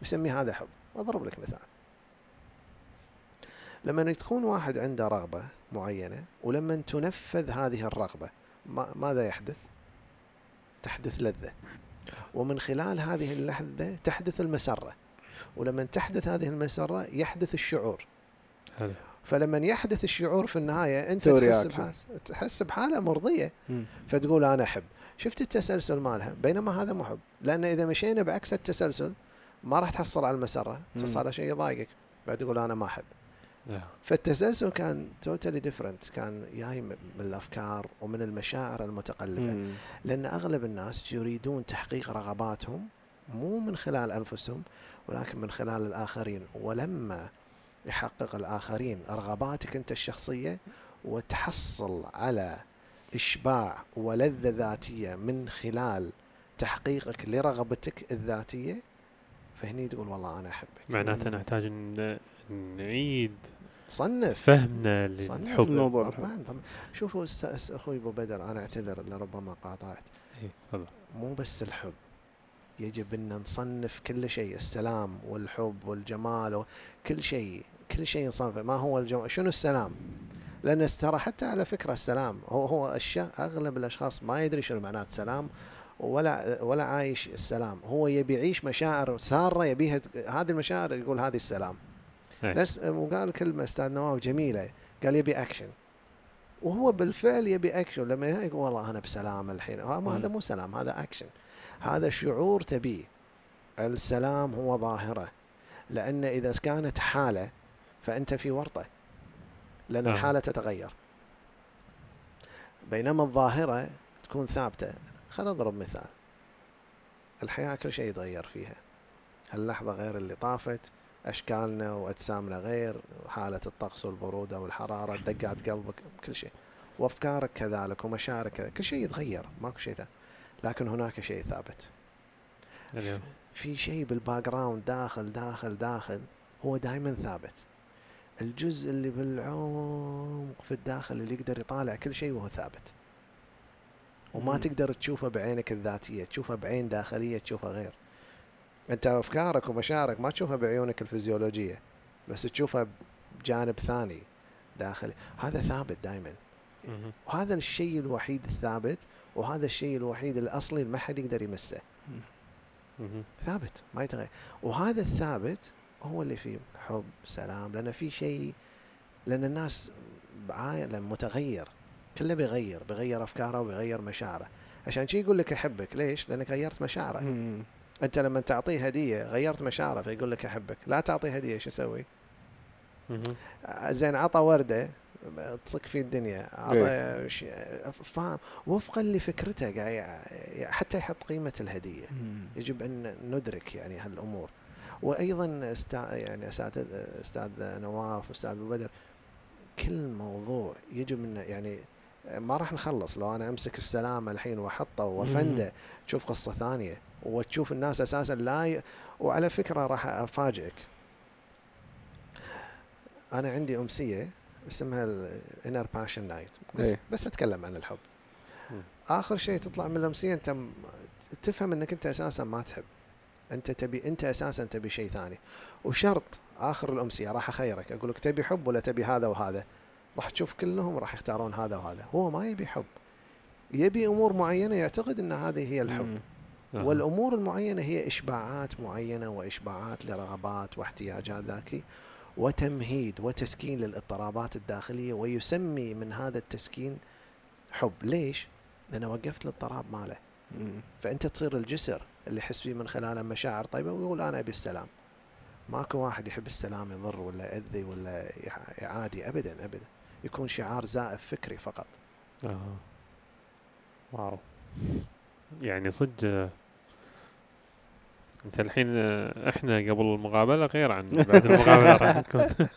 Speaker 1: يسمي هذا حب. أضرب لك مثال. لما تكون واحد عنده رغبة معينة ولما تنفذ هذه الرغبة ما ماذا يحدث؟ تحدث لذة. ومن خلال هذه اللحظه تحدث المسرة. ولما تحدث هذه المسرة يحدث الشعور.
Speaker 3: حلو.
Speaker 1: فلما يحدث الشعور في النهاية
Speaker 2: أنت
Speaker 1: تحس. بحالة تحس بحالة
Speaker 2: مرضية.
Speaker 1: فتقول أنا أحب شفت التسلسل مالها بينما هذا مو حب لأن إذا مشينا بعكس التسلسل ما راح تحصل على
Speaker 2: المسرة.
Speaker 1: تصل على شيء يضايقك بعد تقول أنا ما
Speaker 3: أحب.
Speaker 1: فالتسلسل كان توتالي ديفرنت كان جاي من من الأفكار ومن المشاعر المتقلبة
Speaker 2: مم.
Speaker 1: لأن أغلب الناس يريدون تحقيق رغباتهم مو من خلال أنفسهم ولكن من خلال الآخرين ولما يحقق الآخرين رغباتك أنت الشخصية وتحصل على إشباع ولذة ذاتية من خلال تحقيقك لرغبتك الذاتية فهني تقول والله أنا أحبك.
Speaker 3: معناته نحتاج إن نعيد
Speaker 1: صنف.
Speaker 3: فهمنا
Speaker 1: صنف
Speaker 3: للحب.
Speaker 2: الموضوع
Speaker 1: طبعا طبعا شوفوا أستاذ أخوي أبو بدر أنا أعتذر لربما قاطعت.
Speaker 3: إيه، تفضل.
Speaker 1: مو بس الحب يجب إن نصنف كل شيء السلام والحب والجمال وكل شيء. كل شيء نصنفه ما هو الجمال شنو السلام؟ لأن ترى حتى على فكرة السلام هو هو أشياء أغلب الأشخاص ما يدري شنو معنات سلام ولا ولا عايش السلام. هو يبي يعيش مشاعر سارة يبيها هذه المشاعر يقول هذه السلام.
Speaker 3: إيه.
Speaker 1: نفس وقال كلمة أستاذ نواف جميلة قال يبي اكشن وهو بالفعل يبي اكشن لما يقول والله أنا بسلام الحين. هذا. مو سلام هذا اكشن هذا شعور تبيه. السلام هو ظاهرة. لأن إذا كانت حالة فأنت في ورطة لأن
Speaker 3: آه.
Speaker 1: الحالة تتغير. بينما الظاهرة تكون ثابتة. خلينا نضرب مثال. الحياة كل شيء يتغير فيها. هاللحظة غير اللي طافت أشكالنا وأجسامنا غير حالة الطقس والبرودة والحرارة دقات قلبك كل شيء. وأفكارك كذلك ومشاعرك كذلك. كل شيء يتغير ماكو شيء ثابت لكن هناك شيء ثابت. في شيء بال background داخل داخل داخل هو دائما ثابت. الجزء اللي بالعمق في الداخل اللي يقدر يطالع كل شيء وهو ثابت وما
Speaker 2: مم.
Speaker 1: تقدر تشوفه بعينك الذاتية تشوفه بعين داخلية تشوفه غير أنت أفكارك ومشاعرك ما تشوفها بعيونك الفيزيولوجية بس تشوفها بجانب ثاني داخلي هذا ثابت دائما. وهذا الشيء الوحيد الثابت وهذا الشيء الوحيد الأصلي اللي ما حد يقدر يمسه. ثابت ما يتغير وهذا الثابت هو اللي فيه حب سلام. لأن في شيء لأن الناس عالم متغير. كله بيغير بيغير أفكاره وبيغير مشاعره. عشان شي يقول لك أحبك. ليش؟ لأنك غيرت مشاعره. أنت لما تعطيه هدية غيرت مشاعره فيقول لك أحبك. لا تعطيه هدية شو يسوي؟ زين عطى وردة تصك في الدنيا. عطى ش- فاهم؟ وفقا لفكرته قاعد ي- حتى يحط قيمة
Speaker 2: الهدية.
Speaker 1: يجب أن ندرك يعني هالأمور. وأيضا استا يعني اساتذه أستاذ نواف واستاذ أبو بدر كل موضوع يجب منه يعني ما راح نخلص. لو أنا أمسك السلام الحين وأحطه وأفنده تشوف قصة ثانية وتشوف الناس أساسا لا ي... وعلى فكرة راح أفاجئك. أنا عندي أمسية اسمها ال inner passion night
Speaker 2: بس.
Speaker 1: بس أتكلم عن الحب. آخر شيء تطلع من الأمسية أنت تفهم إنك أنت أساسا ما تحب. أنت تبي أنت أساسا تبي شيء ثاني. وشرط آخر الامسيه راح أخيرك. أقول لك تبي حب ولا تبي هذا وهذا؟ راح تشوف كلهم راح يختارون هذا وهذا. هو ما يبي حب. يبي أمور معينة يعتقد إن هذه هي الحب. والأمور المعينة هي إشباعات معينة وإشباعات لرغبات واحتياجات ذاك وتمهيد وتسكين للاضطرابات الداخلية ويسمي من هذا التسكين حب. ليش؟ لأنه وقفت الاضطراب ماله. فأنت تصير الجسر اللي يحس فيه من خلاله مشاعر طيبة ويقول أنا أبي السلام. ماكو واحد يحب السلام يضر ولا يأذي ولا يعادي ابدا ابدا. يكون شعار زائف فكري فقط.
Speaker 3: آه. واو. يعني صدق أنت الحين إحنا قبل المقابلة غير عن بعد <laughs> المقابلة راح نكون.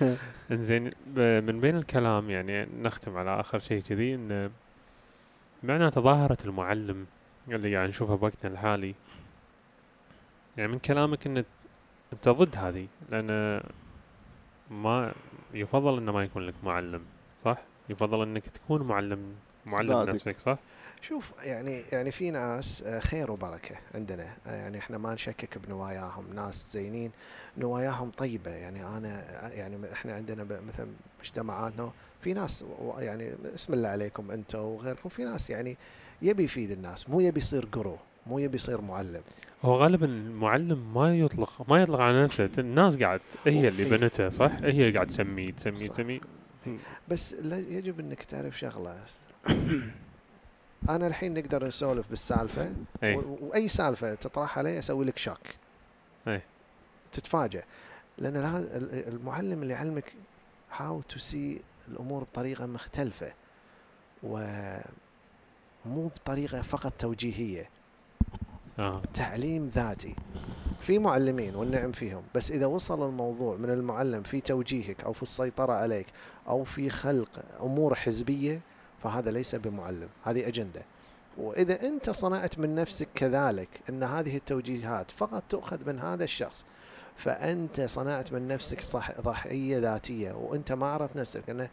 Speaker 3: <laughs> إنزين من بين الكلام يعني نختم على آخر شيء كذي إن معناته ظاهرة المعلم اللي قاعد نشوفها بوقتنا الحالي يعني من كلامك ان أنت ضد هذه لأن ما يفضل إنه ما يكون لك معلم صح؟ يفضل إنك تكون معلم معلم
Speaker 2: ذاتك.
Speaker 3: نفسك صح؟
Speaker 1: شوف يعني يعني في ناس آه، خير وبركة عندنا. آه، يعني إحنا ما نشكك بنواياهم. ناس زينين نواياهم طيبة. يعني أنا آه، يعني إحنا عندنا مثلا مجتمعاتنا في ناس يعني بسم الله عليكم أنتم وغيركم. في ناس يعني يبي يفيد الناس مو يبي يصير جرو مو يبي يصير معلم.
Speaker 3: هو غالبا المعلم ما يطلق ما يطلق على نفسه. الناس قاعد هي اللي
Speaker 1: إيه.
Speaker 3: بنته صح؟ هي قاعد تسميه تسميه. تسميه.
Speaker 1: بس لا يجب إنك تعرف شغلة. <coughs> أنا الحين نقدر نسولف بالسالفة
Speaker 3: اي
Speaker 1: و- وأي سالفة تطرحها علي أسوي لك shock
Speaker 3: أي.
Speaker 1: تتفاجئ لأن المعلم اللي يعلمك how to see الأمور بطريقة مختلفة ومو بطريقة فقط توجيهية.
Speaker 3: آه.
Speaker 1: تعليم ذاتي. في معلمين والنعم فيهم بس إذا وصل الموضوع من المعلم في توجيهك أو في السيطرة عليك أو في خلق أمور حزبية فهذا ليس بمعلم هذه أجندة. وإذا أنت صنعت من نفسك كذلك إن هذه التوجيهات فقط تؤخذ من هذا الشخص فأنت صنعت من نفسك صح ضحية ذاتية وأنت ما عرفت نفسك إنه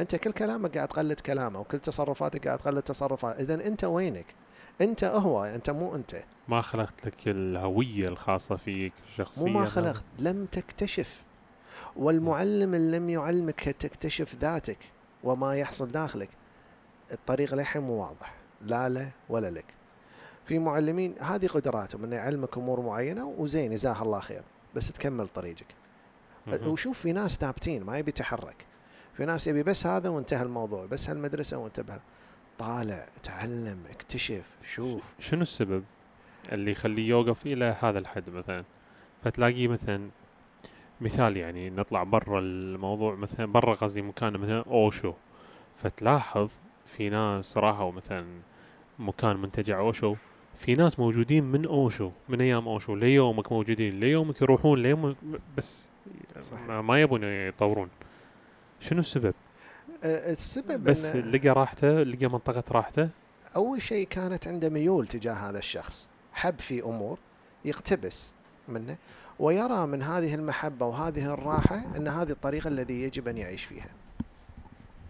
Speaker 1: أنت كل كلامك قاعد تقلد كلامه وكل تصرفاتك قاعد تقلد تصرفات إذا أنت وينك؟ أنت هو أنت مو أنت.
Speaker 3: ما خلقت لك الهوية الخاصة فيك الشخصيه
Speaker 1: مو ما خلقت لم تكتشف. والمعلم اللي لم يعلمك تكتشف ذاتك. وما يحصل داخلك. الطريق للحين مو واضح. لا له ولا لك. في معلمين هذه قدراتهم انه يعلمك أمور معينة وزين جزاه الله خير. بس تكمل طريقك. وشوف في ناس ثابتين ما يبي يتحرك. في ناس يبي بس هذا وانتهى الموضوع بس هالمدرسة وانتبه. طالع تعلم اكتشف شوف.
Speaker 3: شنو السبب اللي يخليه يوقف إلى هذا الحد مثلا؟ فتلاقيه مثلا مثال يعني نطلع برا الموضوع مثلا برا قصدي مكان مثلا أوشو. فتلاحظ في ناس راحوا مثلا مكان منتجع أوشو في ناس موجودين من أوشو من أيام أوشو ليومك موجودين ليومك يروحون ليومك بس
Speaker 1: صح.
Speaker 3: ما, يبون يطورون. شنو السبب؟
Speaker 1: أه، السبب
Speaker 3: بس
Speaker 1: إنه-
Speaker 3: لقى راحته لقى منطقة راحته؟
Speaker 1: أول شيء كانت عنده ميول تجاه هذا الشخص. حب في أمور يقتبس منه. ويرى من هذه المحبة وهذه الراحة أن هذه الطريقة الذي يجب أن يعيش فيها.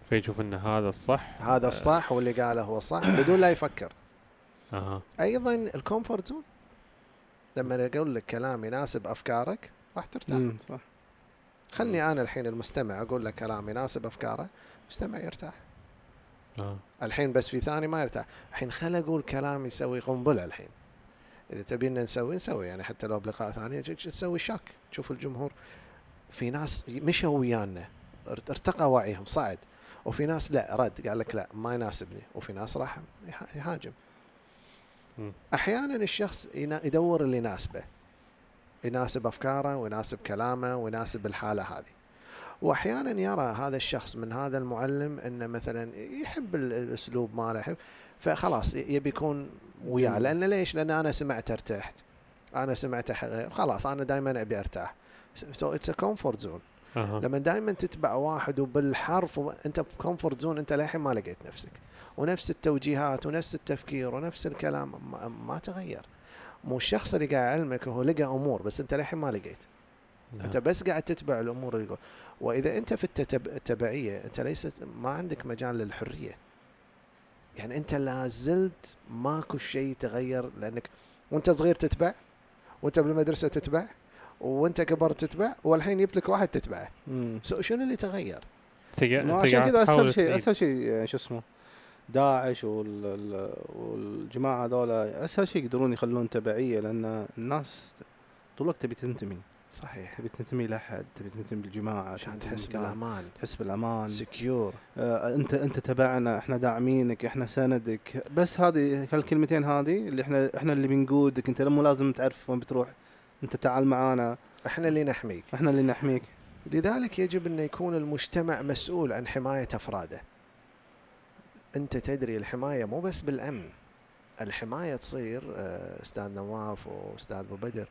Speaker 3: فيشوف أن هذا الصح
Speaker 1: هذا الصح واللي قاله هو صح بدون لا يفكر.
Speaker 3: أها.
Speaker 1: أيضا ال comfort zone. لما أقول لك كلام يناسب أفكارك راح ترتاح.
Speaker 2: صح.
Speaker 1: خلني أنا الحين المستمع أقول لك كلام يناسب أفكاره المستمع يرتاح.
Speaker 3: آه.
Speaker 1: الحين بس في ثاني ما يرتاح. الحين خل أقول كلام يسوي قنبلة الحين. إذا تبينا نسوي نسوي. يعني حتى لو بلقاء ثاني تج- تسوي؟ شك تشوف الجمهور. في ناس مشوا ويانا. ارت- ارتقى وعيهم. صعد. وفي ناس لا. رد. قال لك لا ما يناسبني. وفي ناس راح يهاجم. أحيانا الشخص يدور اللي يناسبه. يناسب أفكاره ويناسب كلامه ويناسب الحالة هذه. واحيانا يرى هذا الشخص من هذا المعلم إنه مثلا يحب ال- الأسلوب ماله يحب. فخلاص يبي يكون وياه. لأن ليش؟ لأن أنا سمعت ارتحت أنا سمعت خلاص أنا دائما أبي أرتاح so it's a comfort
Speaker 3: zone.
Speaker 1: لما دائما تتبع واحد وبالحرف وانت ب comfort zone أنت للحين ما لقيت نفسك ونفس التوجيهات ونفس التفكير ونفس الكلام ما, ما تغير مو الشخص اللي قاعد يعلمك هو لقى أمور بس أنت للحين ما لقيت
Speaker 3: نعم.
Speaker 1: أنت بس قاعد تتبع الأمور اللي يقول وإذا أنت في. التبعية أنت ليست ما عندك مجال للحرية يعني أنت لا زلت ماكو شيء تغير لأنك وأنت صغير تتبع وأنت بالمدرسة تتبع وأنت كبرت تتبع والحين جبت لك واحد تتبعه. سو شنو اللي تغير؟
Speaker 2: عشان كذا أسهل شيء. أسهل شيء آه، شو اسمه داعش وال- ال- والجماعة هذولا أسهل شيء يقدرون يخلون تبعية لأن الناس طول الوقت تبي تنتمي
Speaker 1: صحيح.
Speaker 2: تبي تنتمي لأحد تبي تنتمي تنتمي
Speaker 1: تحس بالأمان.
Speaker 2: تحس بالأمان.
Speaker 1: سكيور.
Speaker 2: آه أنت أنت تبعنا إحنا داعمينك إحنا سندك. بس هذه هالكلمتين هذه اللي إحنا إحنا اللي بنقودك. أنت مو لازم تعرف وين بتروح. أنت تعال معانا.
Speaker 1: إحنا اللي نحميك.
Speaker 2: إحنا اللي نحميك.
Speaker 1: لذلك يجب أن يكون المجتمع مسؤول عن حماية أفراده. أنت تدري الحماية مو بس بالأمن. الحماية تصير آه، أستاذ نواف وأستاذ أبو بدر.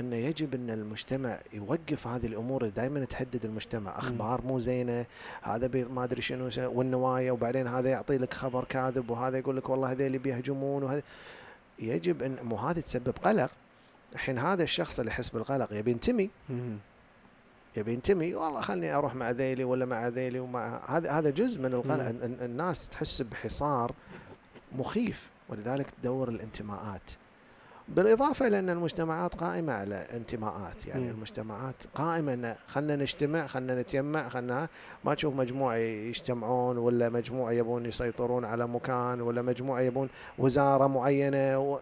Speaker 1: أنه يجب أن المجتمع يوقف هذه الأمور اللي دائما تهدد المجتمع أخبار مو زينة هذا ما أدري شنو والنوايا وبعدين هذا يعطي لك خبر كاذب وهذا يقول لك والله هذول بيهجمون وهذا. يجب أن مو هذه تسبب قلق. الحين هذا الشخص اللي يحس بالقلق يبي ينتمي. يبي ينتمي والله خلني أروح مع ذيلي ولا مع ذيلي ومع هذا هذا جزء من القلق. الناس تحس بحصار مخيف. ولذلك تدور الانتماءات. بالإضافة إلى أن المجتمعات قائمة على انتماءات يعني
Speaker 2: مم.
Speaker 1: المجتمعات قائمة إن خلنا نجتمع خلنا نتجمع خلنا ما تشوف مجموعة يجتمعون ولا مجموعة يبون يسيطرون على مكان ولا مجموعة يبون وزارة معينة و...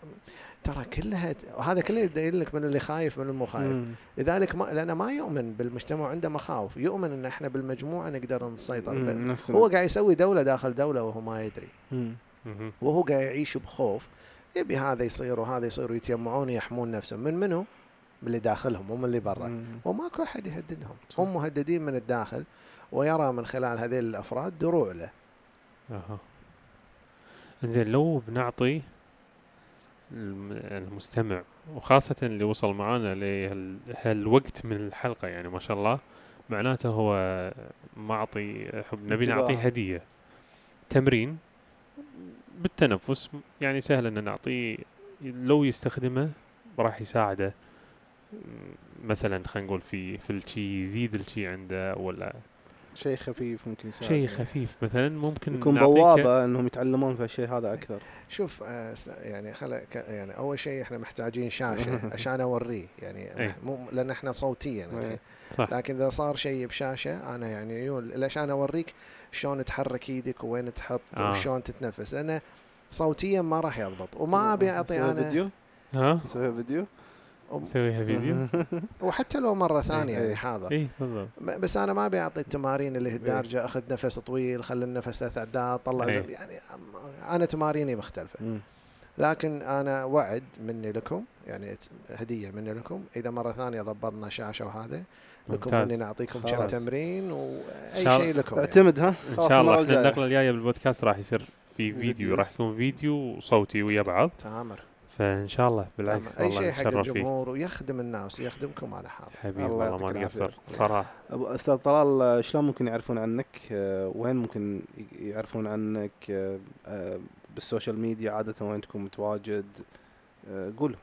Speaker 1: ترى كلها وهذا كله يدين لك من اللي خايف من المو خايف
Speaker 2: مم.
Speaker 1: لذلك ما لأنه ما يؤمن بالمجتمع عنده مخاوف يؤمن إن إحنا بالمجموعة نقدر نسيطر هو قاعد يسوي دولة داخل دولة وهو ما يدري
Speaker 2: مم.
Speaker 1: وهو قاعد يعيش بخوف يبي هذا يصير وهذا يصير ويتجمعون يحمون نفسهم من منو؟ من اللي داخلهم مو من اللي برا. وماكو أحد يهددهم
Speaker 2: صح.
Speaker 1: هم مهددين من الداخل ويرى من خلال هذيل الأفراد دروع له
Speaker 3: أها زين لو بنعطي الم- المستمع وخاصة اللي وصل معانا لهالوقت من الحلقة يعني ما شاء الله معناته هو معطي حب نبي. نعطيه هدية تمرين بالتنفس يعني سهل ان نعطيه لو يستخدمه راح يساعده. مثلا خلينا نقول في في الشي يزيد الشي عنده ولا
Speaker 2: شيء خفيف ممكن يساعد
Speaker 3: شيء خفيف مثلا ممكن
Speaker 2: يكون بوابة إنهم يتعلمون في الشيء هذا أكثر.
Speaker 1: شوف آه، يعني خل ك- يعني أول شيء إحنا محتاجين شاشة <laughs> عشان أوريه يعني. مو لأن إحنا صوتيا الحين.
Speaker 2: إيه.
Speaker 3: صح.
Speaker 1: لكن إذا صار شيء بشاشة أنا يعني يقول عشان أوريك شلون تحرك إيدك وين تحط
Speaker 3: آه.
Speaker 1: وشلون تتنفس؟ لأنه صوتيا ما راح يضبط. وما أبي أعطي
Speaker 2: نسوي
Speaker 1: أنا
Speaker 2: فيديو؟
Speaker 3: ها؟
Speaker 2: نسوي فيديو؟
Speaker 3: نسويها فيديو <laughs>
Speaker 1: وحتى لو مرة ثانية
Speaker 2: إيه.
Speaker 1: يعني حاضر
Speaker 3: اي بالضبط
Speaker 1: بس أنا ما أبي أعطي التمارين اللي هي
Speaker 2: إيه.
Speaker 1: الدارجة أخذ نفس طويل خلي النفس ثلاث عدات طلع
Speaker 3: إيه.
Speaker 1: زب- يعني أنا تماريني
Speaker 2: مختلفة.
Speaker 1: لكن أنا وعد مني لكم يعني هدية مني لكم إذا مرة ثانية ضبطنا شاشة وهذا لكم. إني نعطيكم كم. تمرين واي شيء لكم يعني.
Speaker 2: اعتمد ها إن
Speaker 3: شاء الله. النقلة
Speaker 2: الجاية
Speaker 3: بالبودكاست راح يصير في فيديو. راح يكون فيديو وصوتي ويا بعض
Speaker 1: تامر
Speaker 3: فإن شاء الله بالعكس. أي
Speaker 1: شيء حق الجمهور ويخدم الناس ويخدمكم أنا حاضر.
Speaker 3: حبيبي
Speaker 2: الله
Speaker 3: والله ما
Speaker 2: العافية.
Speaker 3: قصر صراحة.
Speaker 2: أبو أستاذ طلال شلون ممكن يعرفون عنك؟ آه، وين ممكن يعرفون عنك؟ آه، آه، بال social media عادة وين تكون متواجد قول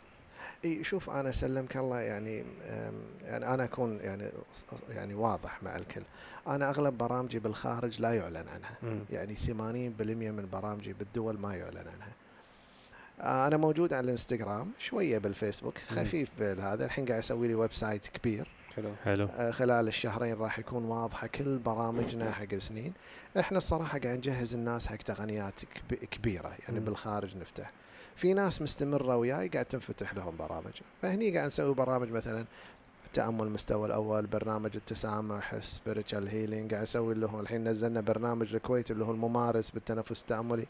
Speaker 1: إي شوف أنا سلمك الله يعني يعني أنا أكون يعني يعني واضح مع الكل. أنا أغلب برامجي بالخارج لا يعلن عنها. يعني 80% من برامجي بالدول ما يعلن عنها. أنا موجود على الانستغرام شوية بالفيسبوك. خفيف بهذا الحين قاعد أسوي لي website كبير.
Speaker 2: حلو.
Speaker 3: حلو.
Speaker 1: آه، خلال الشهرين راح يكون واضحة كل برامجنا حق السنين. إحنا الصراحة قاعد نجهز الناس حق تقنيات كب- كبيرة يعني. بالخارج نفتح. في ناس مستمرة وياي قاعد تنفتح لهم برامج. فهني قاعد نسوي برامج مثلا تأمل المستوى الأول برنامج التسامح spiritual healing قاعد نسوي اللي هو الحين نزلنا برنامج الكويت اللي هو الممارس بالتنفس التأملي.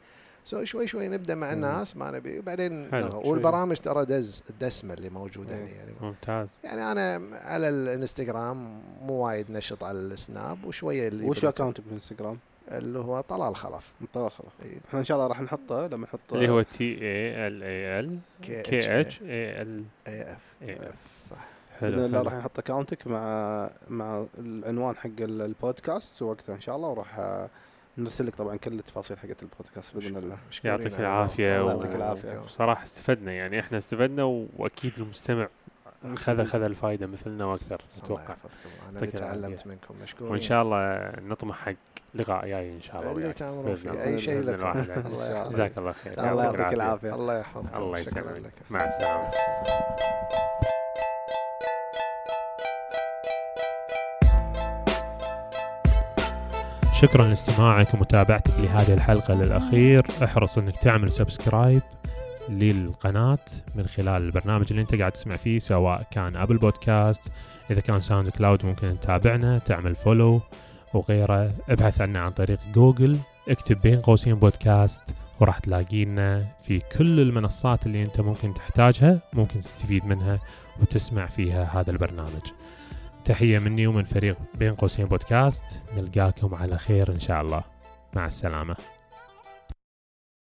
Speaker 1: so شوي شوي نبدأ مع. الناس ما نبي وبعدين
Speaker 2: شوي.
Speaker 1: والبرامج ترى دز دسمة اللي
Speaker 2: موجودة.
Speaker 1: هنا يعني
Speaker 3: ممتاز
Speaker 1: يعني أنا على الإنستغرام مو وايد نشط على السناب وشوية اللي
Speaker 2: وش. اكونتك بالإنستغرام؟
Speaker 1: اللي هو طلال خلف
Speaker 2: طلال
Speaker 1: إيه.
Speaker 2: إحنا إن شاء الله راح نحطه لما نحط
Speaker 3: اللي هو T A L A L K H A L
Speaker 1: A F
Speaker 3: A F
Speaker 1: صح
Speaker 2: بإذن
Speaker 3: حلو
Speaker 2: الله. راح نحط اكونتك مع مع العنوان حق ال- البودكاست وقتها إن شاء الله وراح آه، نرسل لك طبعا كل التفاصيل حقت البودكاست بإذن الله.
Speaker 3: يعطيك
Speaker 1: على
Speaker 3: العافية
Speaker 1: الله
Speaker 2: يعطيك العافية.
Speaker 1: يعافيك.
Speaker 3: بصراحة استفدنا يعني إحنا استفدنا وأكيد المستمع خذ خذ الفائدة مثلنا وأكثر
Speaker 1: الله
Speaker 3: أتوقع.
Speaker 1: يحفظكم. أنا اللي تعلمت. منكم. مشكورين.
Speaker 3: وإن شاء الله نطمح حق لقاء جاي إن شاء الله
Speaker 1: اللي فيه.
Speaker 3: الله.
Speaker 1: أي شيء <laughs> يحفظك.
Speaker 3: جزاك الله خير.
Speaker 2: الله
Speaker 3: يعطيك
Speaker 2: العافية.
Speaker 1: الله يحفظكم.
Speaker 3: الله يسلمك.
Speaker 1: لك.
Speaker 3: مع السلامة. شكرا لاستماعك ومتابعتك لهذه الحلقة للأخير. احرص أنك تعمل subscribe للقناة من خلال البرنامج اللي أنت قاعد تسمع فيه سواء كان Apple Podcast. إذا كان ساوند كلاود ممكن تتابعنا تعمل follow وغيره. ابحث عنا عن طريق جوجل اكتب بين قوسين بودكاست وراح تلاقينا في كل المنصات اللي أنت ممكن تحتاجها ممكن تستفيد منها وتسمع فيها هذا البرنامج. تحية مني ومن فريق بين قوسين بودكاست نلقاكم على خير إن شاء الله. مع السلامة.